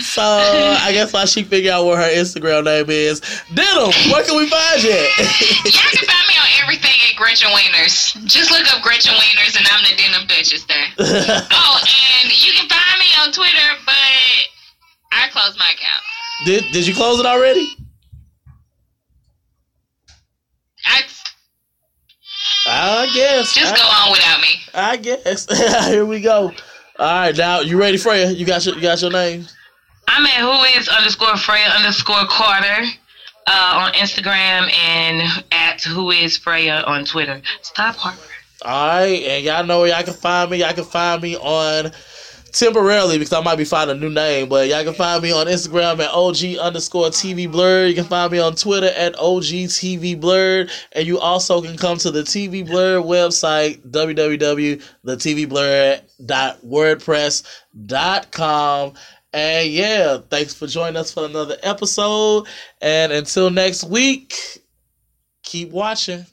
so I guess while she figure out what her Instagram name is, Denim, where can we find you? Y'all can find me on everything at Gretchen Wieners. Just look up Gretchen Wieners and I'm the Denim Duchess there. Oh, and you can find me on Twitter, but I closed my account. did Did you close it already? I I guess. just go on without me. I guess. Here we go. All right, now you ready, Freya? You got your you got your name. I'm at who is underscore Freya underscore Carter uh, on Instagram and at who is Freya on Twitter. Stop Harper. All right, and y'all know where y'all can find me. Y'all can find me on temporarily because I might be finding a new name, but y'all can find me on Instagram at OG underscore TV Blurred. You can find me on Twitter at OG TV Blurred, and you also can come to the TV Blurred website www.thetvblurred.wordpress.com. And yeah, thanks for joining us for another episode. And until next week, keep watching.